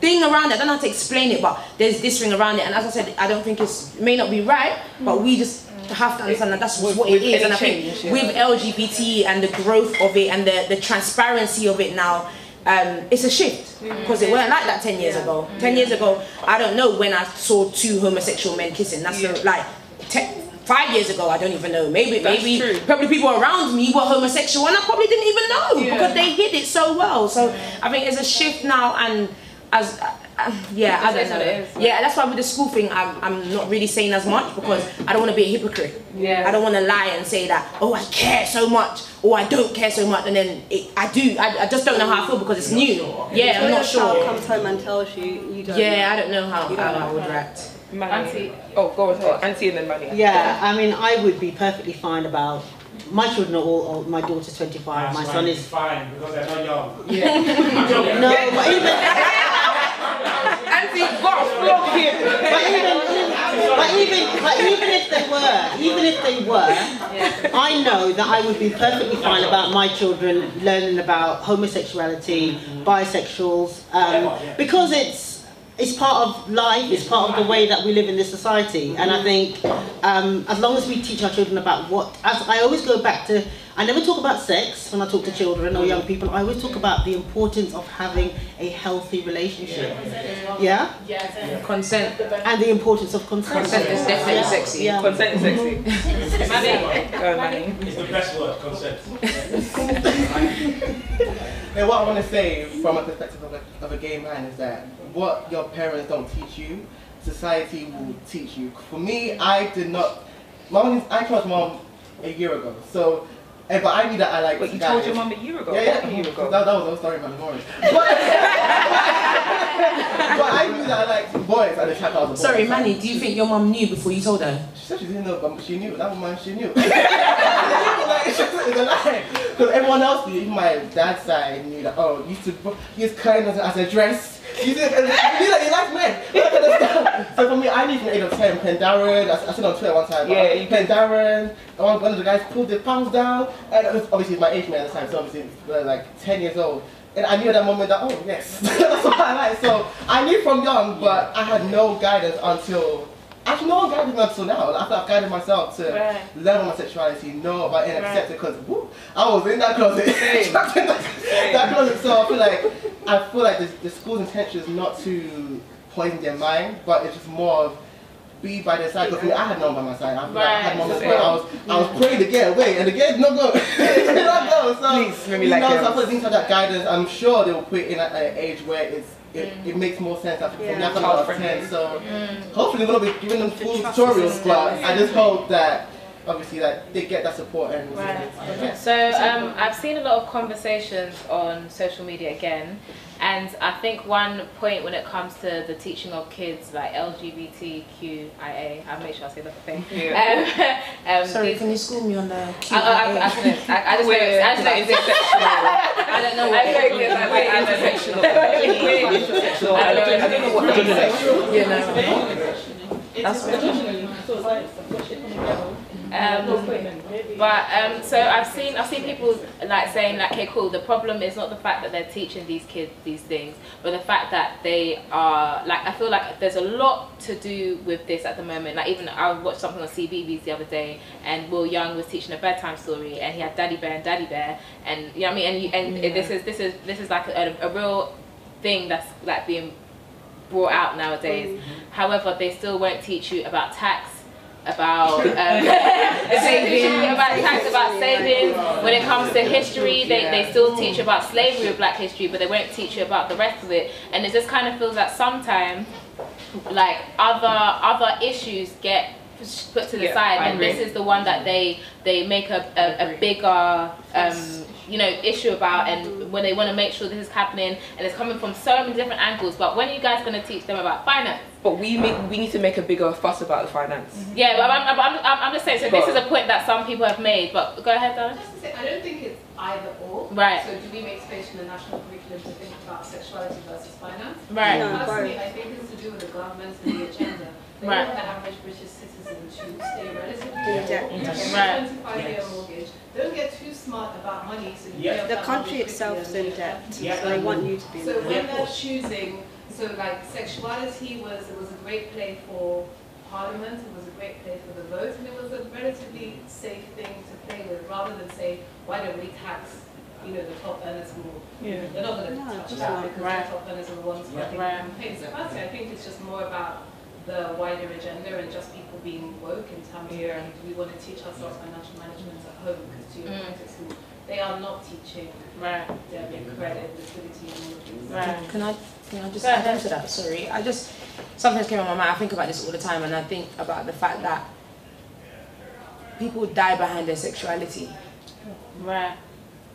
thing around it. I don't know how to explain it, but there's this thing around it. And as I said, I don't think it's it may not be right, but we just have to understand that that's just what it is with is. And I think change, yeah. with LGBT and the growth of it and the, the transparency of it now. Um, it's a shift because it weren't like that 10 years ago. 10 years ago i don't know when i saw two homosexual men kissing. That's the- like te- five years ago i don't even know. Maybe That's maybe true. probably people around me were homosexual and i probably didn't even know because they hid it so well. So i think it's a shift now and as uh, yeah i don't know what it is. yeah that's why with the school thing i'm, I'm not really saying as much because i don't want to be a hypocrite Yeah. i don't want to lie and say that oh i care so much or i don't care so much and then it, i do I, I just don't know how i feel because it's new yeah i'm When not your child sure comes home and tells you you don't. yeah i don't know how, how i would react Manny. Auntie. Oh, go on. Auntie and then Manny. Yeah, I mean, I would be perfectly fine about. My children are all. all my daughter's 25. my son is. fine because they're not young. Yeah. no, but even. Auntie, go flog him. But even, but even, but even if they were, even if they were, I know that I would be perfectly fine about my children learning about homosexuality, bisexuals, um, because it's it's part of life. It's part of the way that we live in this society, and I think um, as long as we teach our children about what, as I always go back to. I never talk about sex when I talk to children or young people. I always talk about the importance of having a healthy relationship. Yeah? Yeah. consent And the importance of consent. consent is definitely sexy Yeah. Consent is sexy. Go, Manny. It's the best word, consent. And what I want to say from a perspective of a, of a gay man is that what your parents don't teach you, society will teach you. For me, I did not. Mom, I told mom a year ago. So, eh, but I knew that I liked But you told your mum a year ago. Yeah, yeah. A year ago. That, that was a story, man. Morning. But, but I knew that I liked boys at the time I was a boy. sorry manny do you think your mum knew before you told her She said she didn't know, but she knew. That woman, she knew. like, it's a lie. Because everyone else knew. Even my dad's side knew that, oh, you used to use kindness as a dress. You did, and you that you liked men. That kind of stuff. So for me, I knew from the age of 10, Pendarren, I, I said on Twitter one time, Yeah, you- Pendarren, one, one of the guys pulled the pants down, and obviously my age man at the time, so obviously like 10 years old. And I knew at that moment that, oh yes, that's what I like. So I knew from young, but I had no guidance until Actually, no one guided me until now. After I've guided myself to Right. learn my sexuality, know about it, and Right. accept it, because I was in that closet. In that, that closet. So I feel like I feel like the, the school's intention is not to poison their mind, but it's just more of be by their side. Because I had no one by my side. I, feel like I had Right. moments where I was I was praying to get away, and the gate's not go. Not go. So Please, you like know, so I feel like things like that guidance. I'm sure they will put in at an age where it's. It, it makes more sense after from Yeah. after about 10 so hopefully we're not be giving them full tutorials but I just hope that obviously that they get that support and Right. yeah. So um, I've seen a lot of conversations on social media again, and I think one point when it comes to the teaching of kids like LGBTQIA, I'll make sure I say the thing. Yeah. Um, um, sorry these- can you school me on the I, I, I, I, don't know. I, I just know it's, I just know it's I don't know I what know it it's I We're know it's intersectional. We're intersectional. I don't know, I don't know what intersectional you know that's Um, but um, so I've seen I've seen people like saying like, okay, cool. The problem is not the fact that they're teaching these kids these things, but the fact that they are like I feel like there's a lot to do with this at the moment. Like even I watched something on CBeebies the other day, and Will Young was teaching a bedtime story, and he had Daddy Bear and Daddy Bear, and you know what I mean. And you, and this is this is this is like a, a real thing that's like being brought out nowadays. However, they still won't teach you about tax, about um, saving, about tax, about savings. When it comes to history, they, they still teach about slavery or black history, but they won't teach you about the rest of it. And it just kind of feels that sometimes, like other other issues get put to the Yeah, side, I and this is the one that they they make a, a, a bigger um, you know issue about, and when they want to make sure this is happening, and it's coming from so many different angles. But when are you guys going to teach them about finance? But we make, we need to make a bigger fuss about the finance. Yeah, but I'm, I'm, I'm, I'm just saying. So this is a point that some people have made. But go ahead, Donna. Just to say, I don't think it's either or. Right. So do we make space in the national curriculum to think about sexuality versus finance? Right. No, Personally. I think it's to do with the government and the agenda. They Right. want the average British citizen to stay relatively In debt. poor, Right. 25 year mortgage. Don't get too smart about money so you Yeah. The country mortgage itself is quickly in and debt, Yeah. so they want you to be in so debt. when they're choosing, so like sexuality was it was a great play for Parliament, it was a great play for the vote, and it was a relatively safe thing to play with, rather than say, why don't we tax, you know, the top earners more? Yeah. They're not going to No, touch that because Right. the top earners are the ones Yeah. funding Right. the campaign. So personally, I think it's just more about the wider agenda and just people being woke in terms Yeah. of we want to teach ourselves financial management at home? Because to your Mm. point, at school, they are not teaching Right. debit, credit, liquidity, and all of these. Right. Can I, can I just Go add ahead. to that? Sorry, I just something came on my mind. I think about this all the time, and I think about the fact that people die behind their sexuality. Right.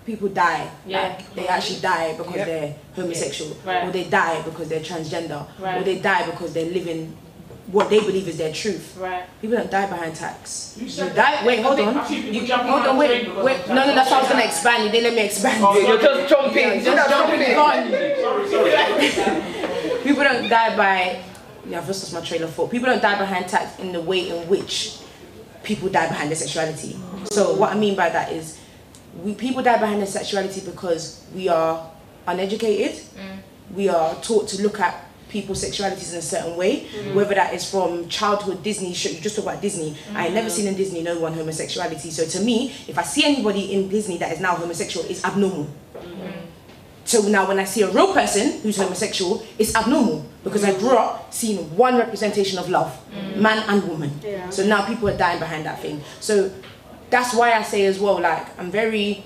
People die. Yeah. Like, they actually die because Yeah. they're homosexual, Right. or they die because they're transgender, or they die because they're living what they believe is their truth. Right. People don't die behind tax. You You die. Wait, hold on. I've seen people You, hold on on. Wait, train wait. of No, no, that's what I was gonna expand. You didn't let me expand. Oh, You're just jumping. Yeah, You're just just jumping jumping. Sorry, sorry. People don't die by. Yeah, I've lost my trail of thought. People don't die behind tax in the way in which people die behind their sexuality. So what I mean by that is, we people die behind their sexuality because we are uneducated. Mm. We are taught to look at people's sexualities in a certain way, mm-hmm. whether that is from childhood Disney. Show, you just talk about Disney. I ain't never mm-hmm. seen in Disney no one homosexuality. So to me, if I see anybody in Disney that is now homosexual, it's abnormal. Mm-hmm. So now when I see a real person who's homosexual, it's abnormal because I grew up seeing one representation of love, man and woman. Yeah. So now people are dying behind that thing. So that's why I say as well, like I'm very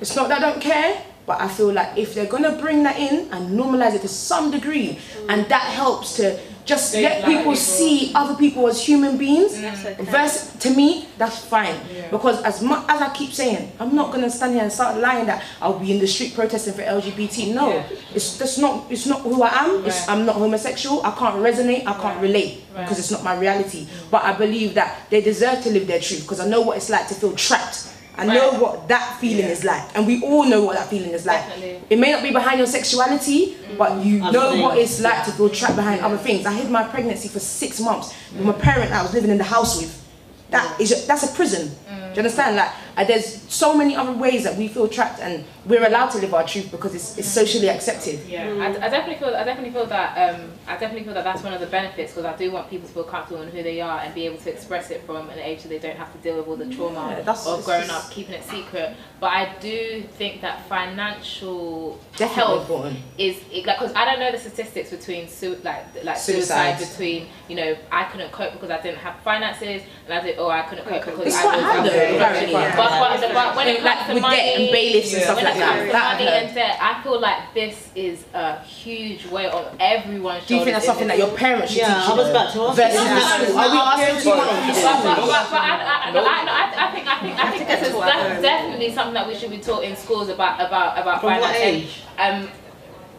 it's not that I don't care, but I feel like if they're gonna bring that in and normalize it to some degree, and that helps to just let people see other people as human beings. Mm. Okay. Versus to me, that's fine because as much as I keep saying, I'm not gonna stand here and start lying that I'll be in the street protesting for LGBT. No, it's that's not it's not who I am. It's, Right. I'm not homosexual. I can't resonate. I can't relate because it's not my reality. But I believe that they deserve to live their truth because I know what it's like to feel trapped. I know what that feeling is like, and we all know what that feeling is like. Definitely. It may not be behind your sexuality, but you Other know what it's like to feel trapped behind other things. I hid my pregnancy for six months with my parent I was living in the house with. That is that's a prison. Mm. Do you understand? Like uh, there's so many other ways that we feel trapped, and we're allowed to live our truth because it's, it's socially accepted. Yeah, I, I definitely feel. I definitely feel that. Um, I definitely feel that that's one of the benefits because I do want people to feel comfortable in who they are and be able to express it from an age so they don't have to deal with all the trauma Yeah, of growing up keeping it secret. But I do think that financial Definitely health important. is it, like because I don't know the statistics between su- like like suicide Suicides. between you know I couldn't cope because I didn't have finances and I did oh I couldn't cope because It's I was hard though, okay. apparently. But, but, but when it Like to with money debt and bailiffs and stuff when like it comes that. to money and debt, I feel like this is a huge weight on everyone's Do you think that's something that your parents should Yeah, teach I you? was about to ask Versus you. No, school. Are we asking too much? But, I, I, no, I, no, I, I think I think I think this is that's definitely something that we should be taught in schools about about about From what finance. age? Um,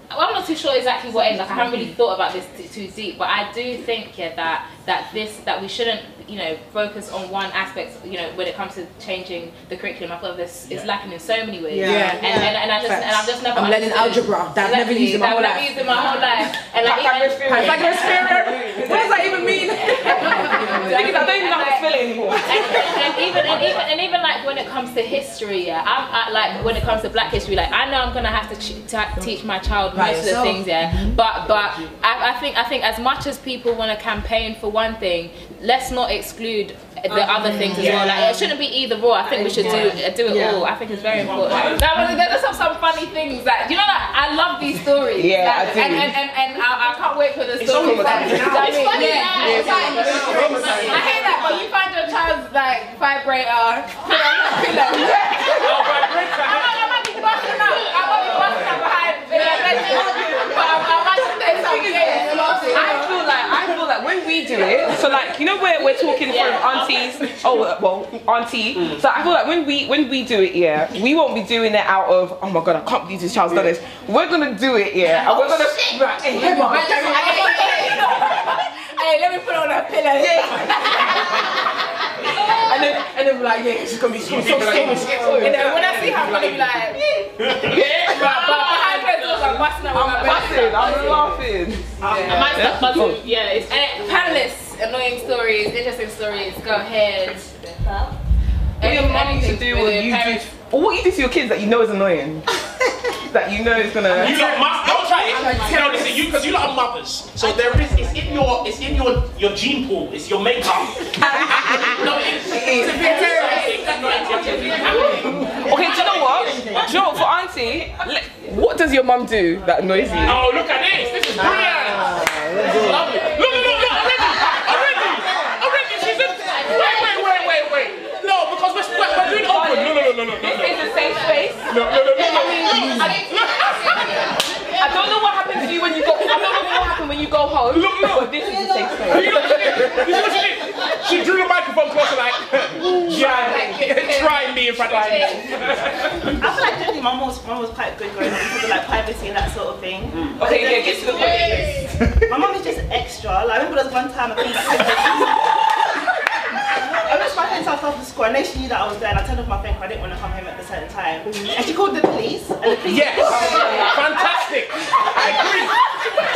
well, I'm not too sure exactly what age. Like I haven't really thought about this t- too deep, but I do think yeah that that this that we shouldn't you know focus on one aspect. You know when it comes to changing the curriculum, I feel this is lacking in so many ways. Yeah. Yeah. And, and, and I just and I've just never. I'm learning algebra that I've never used in my whole life. used in my whole life. And like Pythagoras even, theorem. Pythagoras theorem. What does that even mean? Because I don't even know how to spell it anymore. and, and even and even and even like when it comes to history, yeah, I'm I, like when it comes to Black history, like I know I'm gonna have to, ch- to teach my child By most of the things, yeah. Mm-hmm. But but I, I think I think as much as people want to campaign for one thing, let's not exclude the um, other things as well. Like it shouldn't be either or. I think we should do do it Yeah. all. I think it's very important. That was there's some, some funny things that you know. Like, I love these stories. Yeah, Like, I do. And and, and, and I, I can't wait for the It's stories. all Like, traumatizing. you know what I mean? It's funny Yeah, now. it's fine. I hate that, but you find your child's like vibrator, put on the pillow. Oh. I might, I might be busting out. I might be busting out behind in their bedroom, but I, I might just play some games. I feel like I feel like when we do it, so like you know where we're talking from aunties. Oh well, auntie. So I feel like when we when we do it, yeah, we won't be doing it out of oh my god, I can't believe this child's done this. We're gonna do it, yeah, and we're gonna. Oh, right, hey, hey, mom. Hey, let me put on a pillow. and then and then we're like, yeah, it's gonna be so so so. And then when I see her, I'm gonna be like, yeah. But, but behind her doors, I'm busting out with my I'm laughing. Uh, I'm. I might start. Yeah, it's And uh, panelists, annoying stories, interesting stories, go ahead. What your mum used to do, with you do, or what you do to your kids that you know is annoying, that you know is gonna. You lot must don't try it. No, listen, you because you lot are mothers. So there is it's in your it's in your your gene pool. It's your makeup. no, it is. It's a bit Okay, do you know what? Do you know what, for auntie, le- what does your mum do that annoys you? Oh, look at this. This is brilliant. This is lovely. Look, look, look, look, already. Already. Already. She's in. Wait, wait, because we're, we're, we're doing open. No, no, no, no, no, no. This is a safe space. No, no, no, no, no. I don't know what happened to you when you go. I don't know what happened when you go home. Look, look. But this is a safe space. You know what she did? You see what she did? She drew the microphone closer like, yeah, try me in front of me. I feel like generally my mom was, mom was quite good growing up because of like privacy and that sort of thing. Mm. Okay, yeah, get to the point. My mom is just extra. Like, I remember there was one time I came back. I went to my friend's house after school and then she knew that I was there and I turned off my phone because I didn't want to come home at the certain time. Mm-hmm. And she called the police and the police Yes, fantastic. I agree.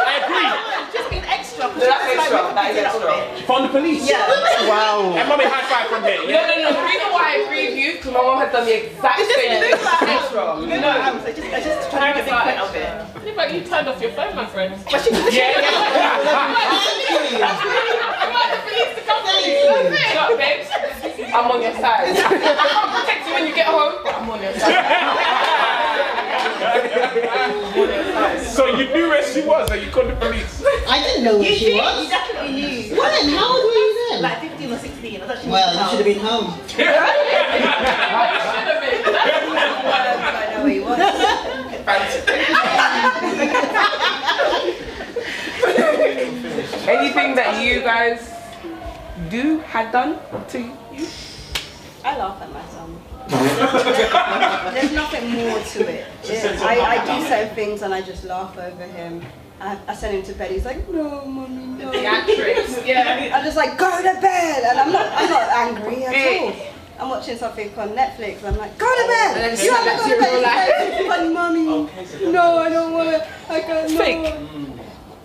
I agree. just being extra. 'cause That's extra, like, that is making a big deal extra. of. She found the police. Yeah. Wow. And mommy high five from here. No, Yeah. no, no. The reason why I agree with you because my mom has done the exact It's same things thing. like Extra. You know, I was just, I just trying to make a big point of it. It's like you turned off your phone, my friend. But she Yeah, yeah. Shut up, babes. I'm on your side. I can't protect you when you get home, but I'm on your side. So you knew where she was and you called the police. I didn't know where You she did, you was. definitely knew. When? How old were you then? Like 15 or 16. I was actually Well, you should have been home. I know where he was. Anything that you guys do had done to you? I laugh at myself. There's nothing more to it. Yeah, I, I do certain things and I just laugh over him. I, I send him to bed. He's like, no, mommy, no. Theatrics. Yeah. I'm just like, go to bed, and I'm not, I'm not angry at all. I'm watching something on Netflix. and I'm like, go to bed. And then you haven't back to gone to bed. real He's like, Funny, mommy. No, I don't want to. I can't. No.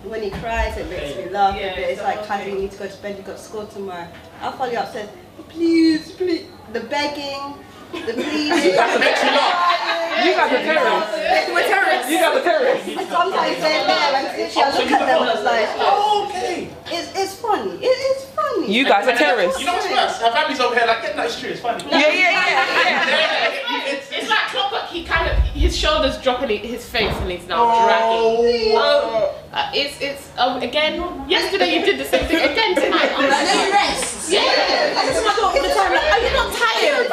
When he cries, it makes me laugh Yeah, a bit. It's like. Kylie, you need to go to bed. You've got school tomorrow. I'll follow you up. Said, please, please. The begging, the pleading. That makes you laugh. You guys are terrorists. We're terrorists. You guys are terrorists. Sometimes they're there, and literally I look at them and I was like, Oh, okay. it's, it's funny. It, it's funny. You guys are terrorists. You know what's worse? Her family's over here like, yeah, that's true, it's funny. Yeah, yeah, yeah. It's, it's like clockwork. He kind of his shoulders drop and he- his face and he's now Oh. dragging. Um, uh, it's it's um, again. Yesterday you did the same thing again tonight. I'm like, Let rest. yeah. I just want to all the time. Like, are you not tired?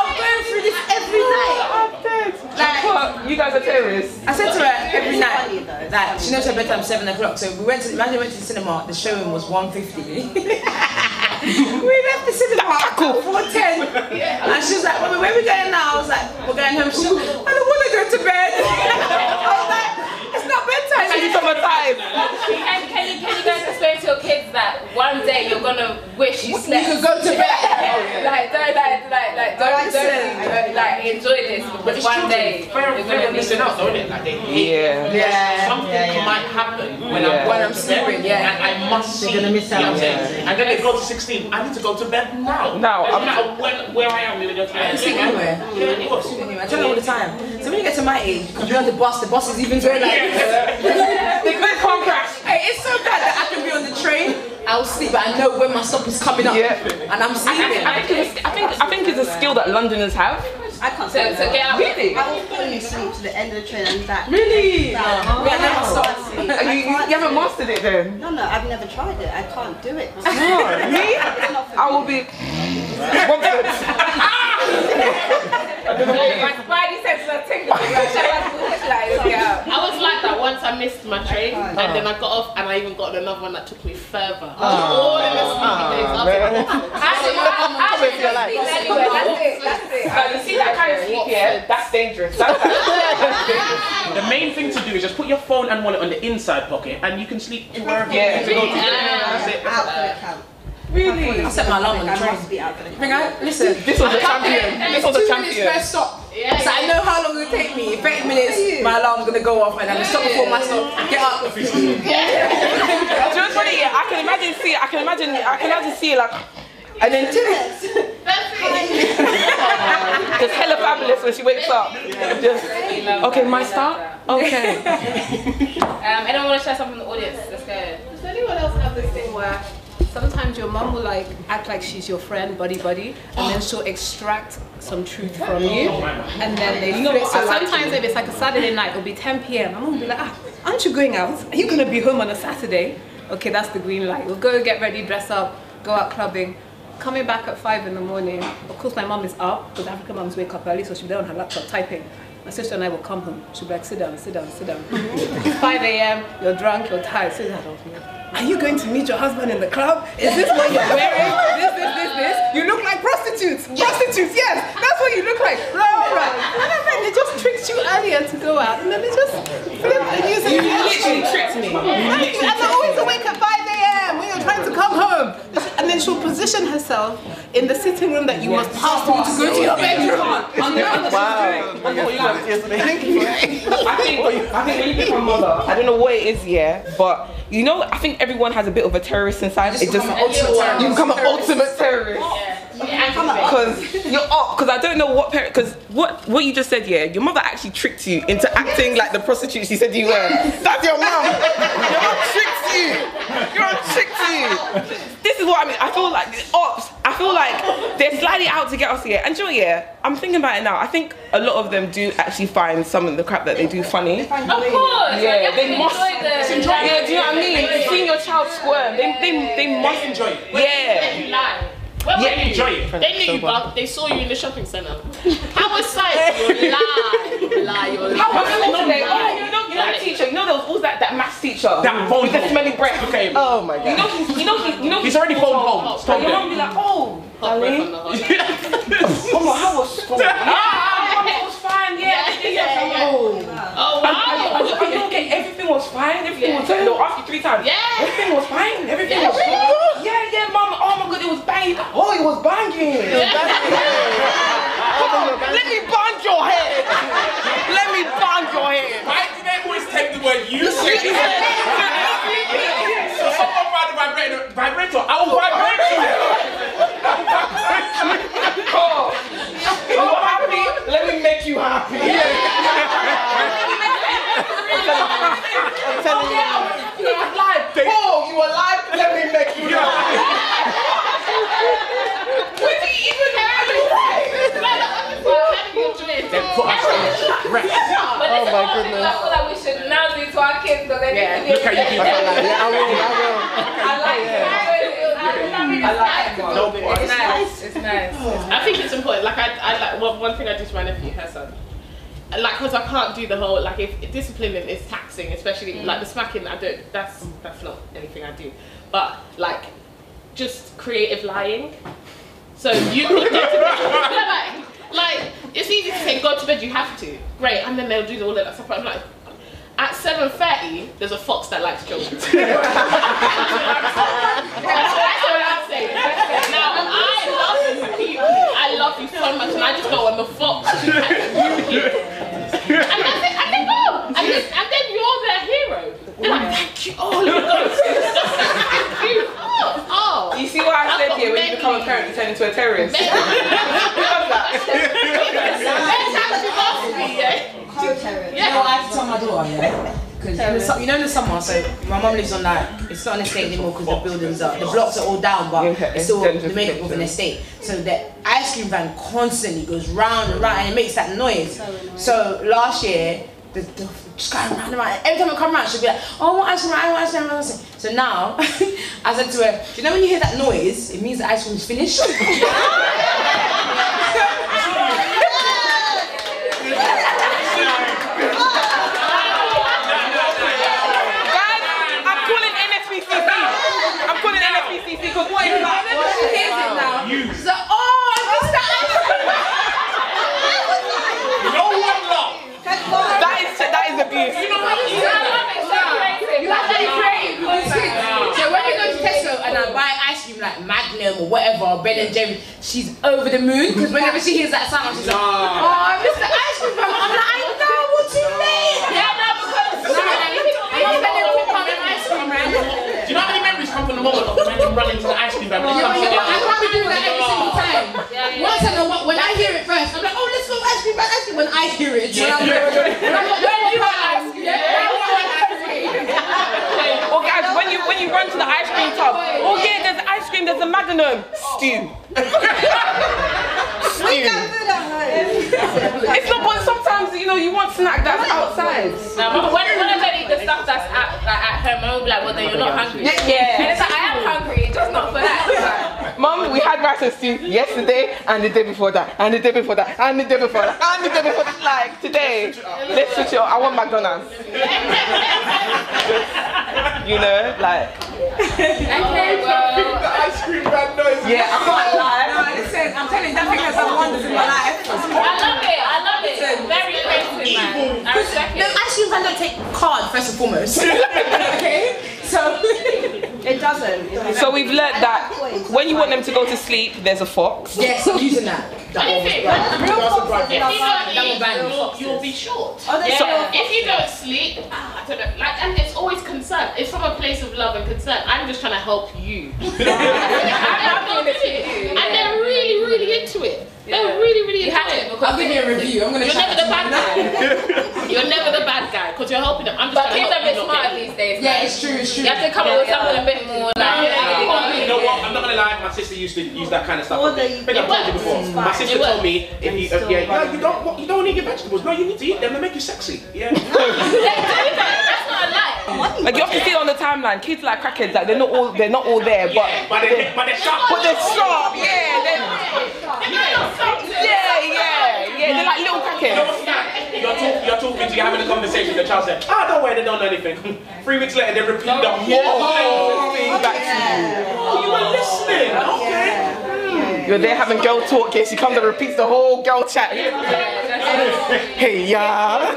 I'm going through this every night. Oh, I'm dead. But you guys are terrorists. I said to her every night funny though. that she knows her bedtime seven o'clock. So we went to imagine we went to the cinema. The showing was one fifty. we left the cinema at four ten, and she was like, "Mommy, where are we going now?" I was like, "We're going home." She was like, "I don't want to go to bed." I was like, "It's not bedtime." She's traumatized. Can, can you can you guys explain to your kids that one day you're gonna wish you slept? You slept? could go to bed. Like, don't, like, like, like, don't, don't, like, enjoy this But because one children. day Fear of, you're gonna of need missing out, don't it? Like they hate Yeah. Yeah, something yeah, yeah. might happen when Yeah. I'm When I'm to sleeping, yeah. and I must They're see. gonna miss you know out. what I'm saying? And then they go to 16. I need to go to bed now. Now, no I'm- matter when, where I am in the I can sleep anywhere. Yeah, of course. I tell you all the time. So when you get to my age, you can be on the bus, the bus is even going like the quick car crash. Hey, it's so bad that I can be on the train, I'll sleep, but I know when my stop is coming up. Yeah. And I'm sleeping. think, I, think I, think, I think it's a skill that Londoners have. I can't So, say so that. get out. Really? I will fully sleep to the end of the train and back. Really? That- Oh. I never stop sleep. You, you, you haven't mastered it then? No, no, I've never tried it. I can't do it. No, me? It's not for I will be. Ah! My spidey senses are tingling. Like, shut up, push, like, let's get out. I was like that once I missed my train and then I got off and I even got another one that took me further. Ah. All in the sleepy days. I was like, Actually, I, I should just sleep anywhere. That's it. That's. You see that kind of sleep here? That's dangerous. That's, The main thing to do is just put your phone and wallet on the inside pocket and you can sleep to wherever Yeah. you need to go to. Yeah. That's it. Out for the camp. really? I set my alarm on the I train. must be out for the camp. Bring out, listen. This was a champion. This was a Two minutes champion. first stop. Yeah, So I know how long it will take me. 30 minutes, my alarm's gonna go off and I'm gonna stop before my stop. Get up. Do you know what's funny? I can imagine see. I can imagine. I can imagine see like. And then That's it. just hella fabulous when she wakes up. Just okay, my start. Okay. Um, anyone want to share something from the audience? Let's go. Does anyone else have this thing where sometimes your mum will like act like she's your friend, buddy buddy, and then she'll extract some truth from you, and then they flip. So sometimes if it's like a Saturday night, it'll be 10 p.m. My mum will be like, ah, aren't you going out? Are you gonna be home on a Saturday? Okay, that's the green light. We'll go get ready, dress up, go out clubbing. Coming back at five in the morning. Of course, my mum is up because African mums wake up early, so she'll be there on her laptop typing. My sister and I will come home. She'll be like, sit down, sit down, sit down. it's 5 a.m., you're drunk, you're tired, sit down. Are you going to meet your husband in the club? Is this what you're wearing? This, this, this, this? You look like prostitutes. Prostitutes, yes. That's what you look like. Right, right. And I'm they just tricked you earlier to go out, and then they just flip and use it. You literally tricked me. Right, And I'm always awake at 5 a.m. when you're trying to come home. And then she'll position herself in the sitting room that you must pass through to go to your bedroom. Wow. I think, I think when you become mother, I don't know what it is, yeah, but you know, I think everyone has a bit of a terrorist inside. It just ultimate you become an ultimate terrorist because you're up. Because I don't know what parent. Because what what you just said, yeah, your mother actually tricked you into acting like the prostitute she said you were. That's your mom. Your mom tricked you. Your mom tricked you. This is what I mean. I feel like the ops. I feel like they're slightly out to get us here. And you know, yeah, I'm thinking about it now. I think a lot of them do actually find some of the crap that they do funny. Of course. Yeah, they must. enjoy the. Yeah, do you know what I mean? Seeing your child squirm, they they they must enjoy it. Yeah. You lie. Where Yeah. were you? Enjoy it. They knew you, but they saw you in the shopping centre. How was science? You lie. You lie. You lie. How was it today? Oh, you know, you know that teacher. You know there was always that that maths teacher. That phone with the smelly breath. Okay. Oh my god. You god. know he's, you know he's, you know He's already phoned home. And Told your them. mom be like, oh, Hot breath on the hot. oh my, how was school? Yeah, mom, it was fine. Yeah, yeah, yeah. yeah. Oh. Oh wow. Are you, are you okay? Everything was fine. Everything was. They'll ask you three times. Yeah. Everything was fine. Everything Yeah, was. really? Yeah, yeah, mom. Oh my god, it was banging. Oh, it was banging. Let me bang your head. Let me bang your head. Why do they always take the word you? so someone found the vibrator, vibrator, I will vibrate you. Oh, you are happy? Let me make you happy. I'm telling you. You are alive. Oh, you are alive? Let me make you happy. What do you even have to Then put us on rest. But Oh my all things goodness. I feel like we should now do to our kids because they need to be Look how you people. Yeah, I will. I will. I like it. I like it. No put It's us. nice. It's nice. I think it's important. Like I, I like one, one thing I do to my nephew, her son. Like, cause I can't do the whole like if if disciplining is taxing, especially mm. like the smacking. I don't. That's that's not anything I do. But like, just creative lying. So you could get to bed. like, like it's easy to say go to bed. You have to. Great, and then they'll do all of that stuff. But I'm like. At 7.30, there's a fox that likes children. that's, what, I'm saying. Now, I love to love you so much, and I just go, I'm a fox. and that's it, and then go, and then, and then you're their hero. They're like, thank you, oh, look at those. thank you. Oh, oh. You see what I I've said got here? When you many- become a parent, you turn into a terrorist. Many- Next time she asks me, yeah. You know what I have to tell my daughter, yeah? Because you, know, so- you know in the summer, so my mum lives on that, it's not an estate anymore because the buildings are, the blocks are all down, but Okay, it's still it's the makeup of an estate. So the ice cream van constantly goes round and round and it makes that noise. So last year, the, the just going round and round. Every time I come round, she'll be like, oh, I want ice cream, I want ice cream, I want ice cream. So now, I said to her, do you know when you hear that noise, it means the ice cream cream's finished. Guys, I'm calling NSPCC. I'm calling NSPCC because what is that? She hears it now. She's like, oh, I missed that ice cream. No one laugh. That is that is abuse. You know what? I love it. So. You have to be creative with these kids. So when we go to Tesco and I buy ice cream like Magnum or whatever, Ben and Jerry, she's over the moon because whenever she hears that sound, she's like, oh, I missed the ice cream. van." I'm like, I know, what too late. Yeah, no, because I'm spending a pound on ice cream, man. Do you know how many memories come from the moment of when you run into the ice cream van? when Yeah, but you know, I be doing that every single time. Yeah, yeah. Once I know what, when I hear it first, I'm like, oh, let's go ice cream, ice cream. When I hear it, when I'm like, when I'm like, no, you want ice cream? Yeah, I want ice cream. Or guys, when you when you run to the ice cream tub, oh yeah, there's ice cream, there's a magnum. Stew. Stew. It's not, but sometimes you know you want snack that's outside. No, but when, when I don't eat the stuff that's at, like, at home, I'm like, well, then you're not hungry. Yeah. And it's like, I am hungry, just not for that. Mom, we had rice and stew yesterday and the day before that and the day before that and the day before that and the day before that. Like today, let's switch it. up. I want McDonald's. you know, like Okay, well, ice cream van noise. yeah, I can't lie. Listen, I'm telling you, that thing has done wonders in my life. I love it, I love it. Very creative, man. I respect No, it. ice cream van don't take card first and foremost. okay, so It doesn't. It So we've learnt that when you want them to go to sleep, there's a fox. yes, using that. And if it- Real foxes If love you ice don't cream. eat, you'll, you'll be short. Oh, Yeah. still- If you don't sleep, ah, I don't know. Concern. It's from a place of love and concern. I'm just trying to help you. I'm not into it. And they're really, really into it. They're really, really into it. I'll give you a review. I'm gonna You're never the bad guy. You're never the bad guy because you're helping them. I'm just But trying kids are a bit you not smarter get- these days. Yeah, man. it's true, it's true. You have to come up with something a bit more like. You know what? I'm not gonna lie. My sister used to use that kind of stuff. Or on I think I've told you before. My sister told me if you, still yeah, you don't, you don't eat your vegetables. No, you need to eat them. They make you sexy. Yeah. That's not a lie. Like you have to see it on the timeline. Kids like crackheads, like they're not all they're not all there, but yeah, but they, but they're sharp. but they're sharp. Yeah, they're, yeah, yeah, yeah. They're like little You know crackheads. You're, talk, you're talking to having a conversation. The child said, "Ah, don't worry, they don't know anything." Three weeks later, they repeat the whole thing. Back to you. Oh, you were listening. Okay. You. You're there having girl talk. Yeah, she comes and repeats the whole girl chat. Hey, yeah.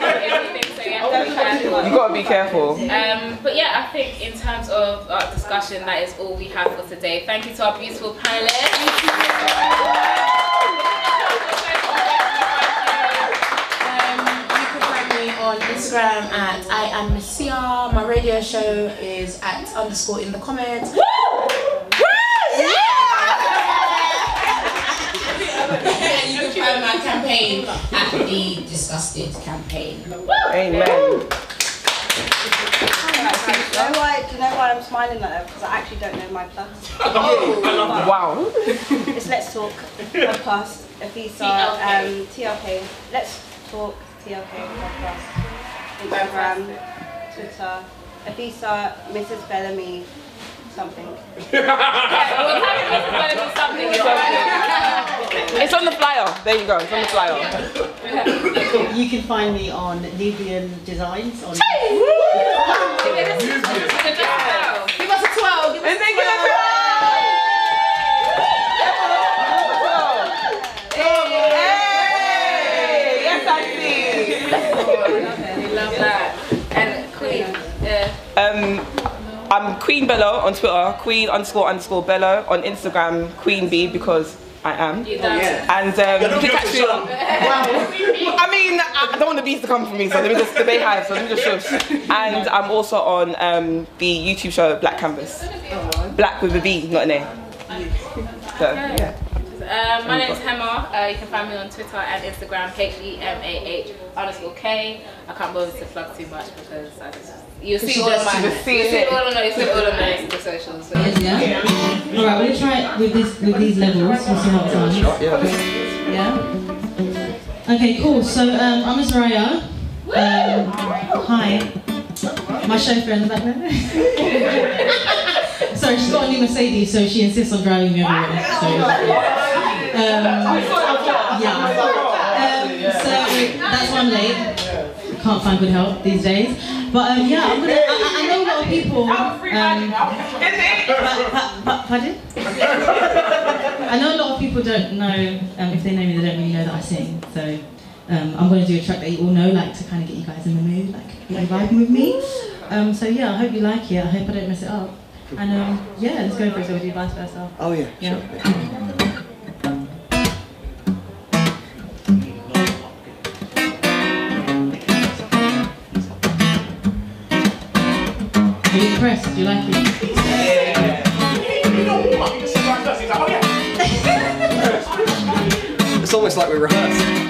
You gotta be careful. Um, but yeah, I think in terms of our discussion, that is all we have for today. Thank you to our beautiful panelists. Um, you can find me on Instagram at I am Messia. My radio show is at underscore in the comments. and you can find my campaign at the Disgusted campaign. Amen. Do you know why? Do you know why I'm smiling like that? Because I actually don't know my plus. Wow. It's Let's Talk podcast. Afisa, um, TLK. Let's Talk TLK podcast. Instagram, Twitter. Afisa, Mrs. Bellamy, something. yeah, we'll have it it's on the flyer. There you go. It's on the flyer. You can find me on Nubian Designs on. Hey! Give us a 12. Give us a 12. I'm Queen Bello on Twitter, Queen underscore underscore Bello on Instagram, Queen B because I am. You done. And um, you can catch me on. I mean, I don't want the bees to come for me, so let me just the Beyhive, so let me just shush. And I'm also on um, the YouTube show Black Canvas. Black with a B, not an A. So, yeah. Um, my name is Hema. Uh, you can find me on Twitter and Instagram, H-E-M-A-H underscore K. I can't bother to plug too much because I just, you'll see all just- of my, you'll see see all of my, you'll see all of my the socials. So. Yes, yeah. All right, we're gonna try it with this with these levels. We'll see how it sounds. Yeah. Okay, cool. So um, I'm Azariah. Um, hi. My chauffeur in the back there. Sorry, she's got a new Mercedes, so she insists on driving me everywhere. So, um, yeah. Um, so that's why I'm late. Can't find good help these days. But um, yeah, I'm gonna. I, I I know a lot of people. Um, pa- pa- pa- pardon? I know a lot of people don't know. Um, if they know me, they don't really know that I sing. So um, I'm gonna do a track that you all know, like to kind of get you guys in the mood, like you vibing with me. Um, so yeah, I hope you like it. I hope I don't mess it up. And um, yeah, let's go for it. So we do vice versa. Oh yeah, Yeah. Are impressed? Do you like it? It's almost like we rehearsed.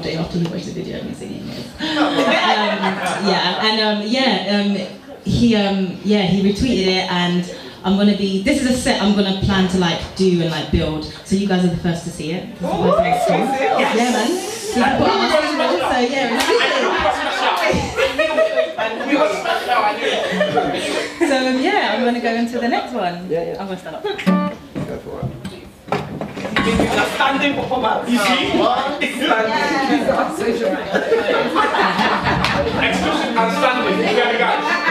He followed me the other day after he watched the video and he's singing it. um, yeah, and um, yeah, um, he um, yeah he retweeted it and I'm gonna be. This is a set I'm gonna plan to like do and like build. So you guys are the first to see it. This is the first time it's done. Yeah, man. So you can put it on my social, So yeah. So yeah, I'm gonna go into the next one. Yeah, yeah. I'm gonna stand up. Go for it. A standing performance. You see? Exclusive and standing. You got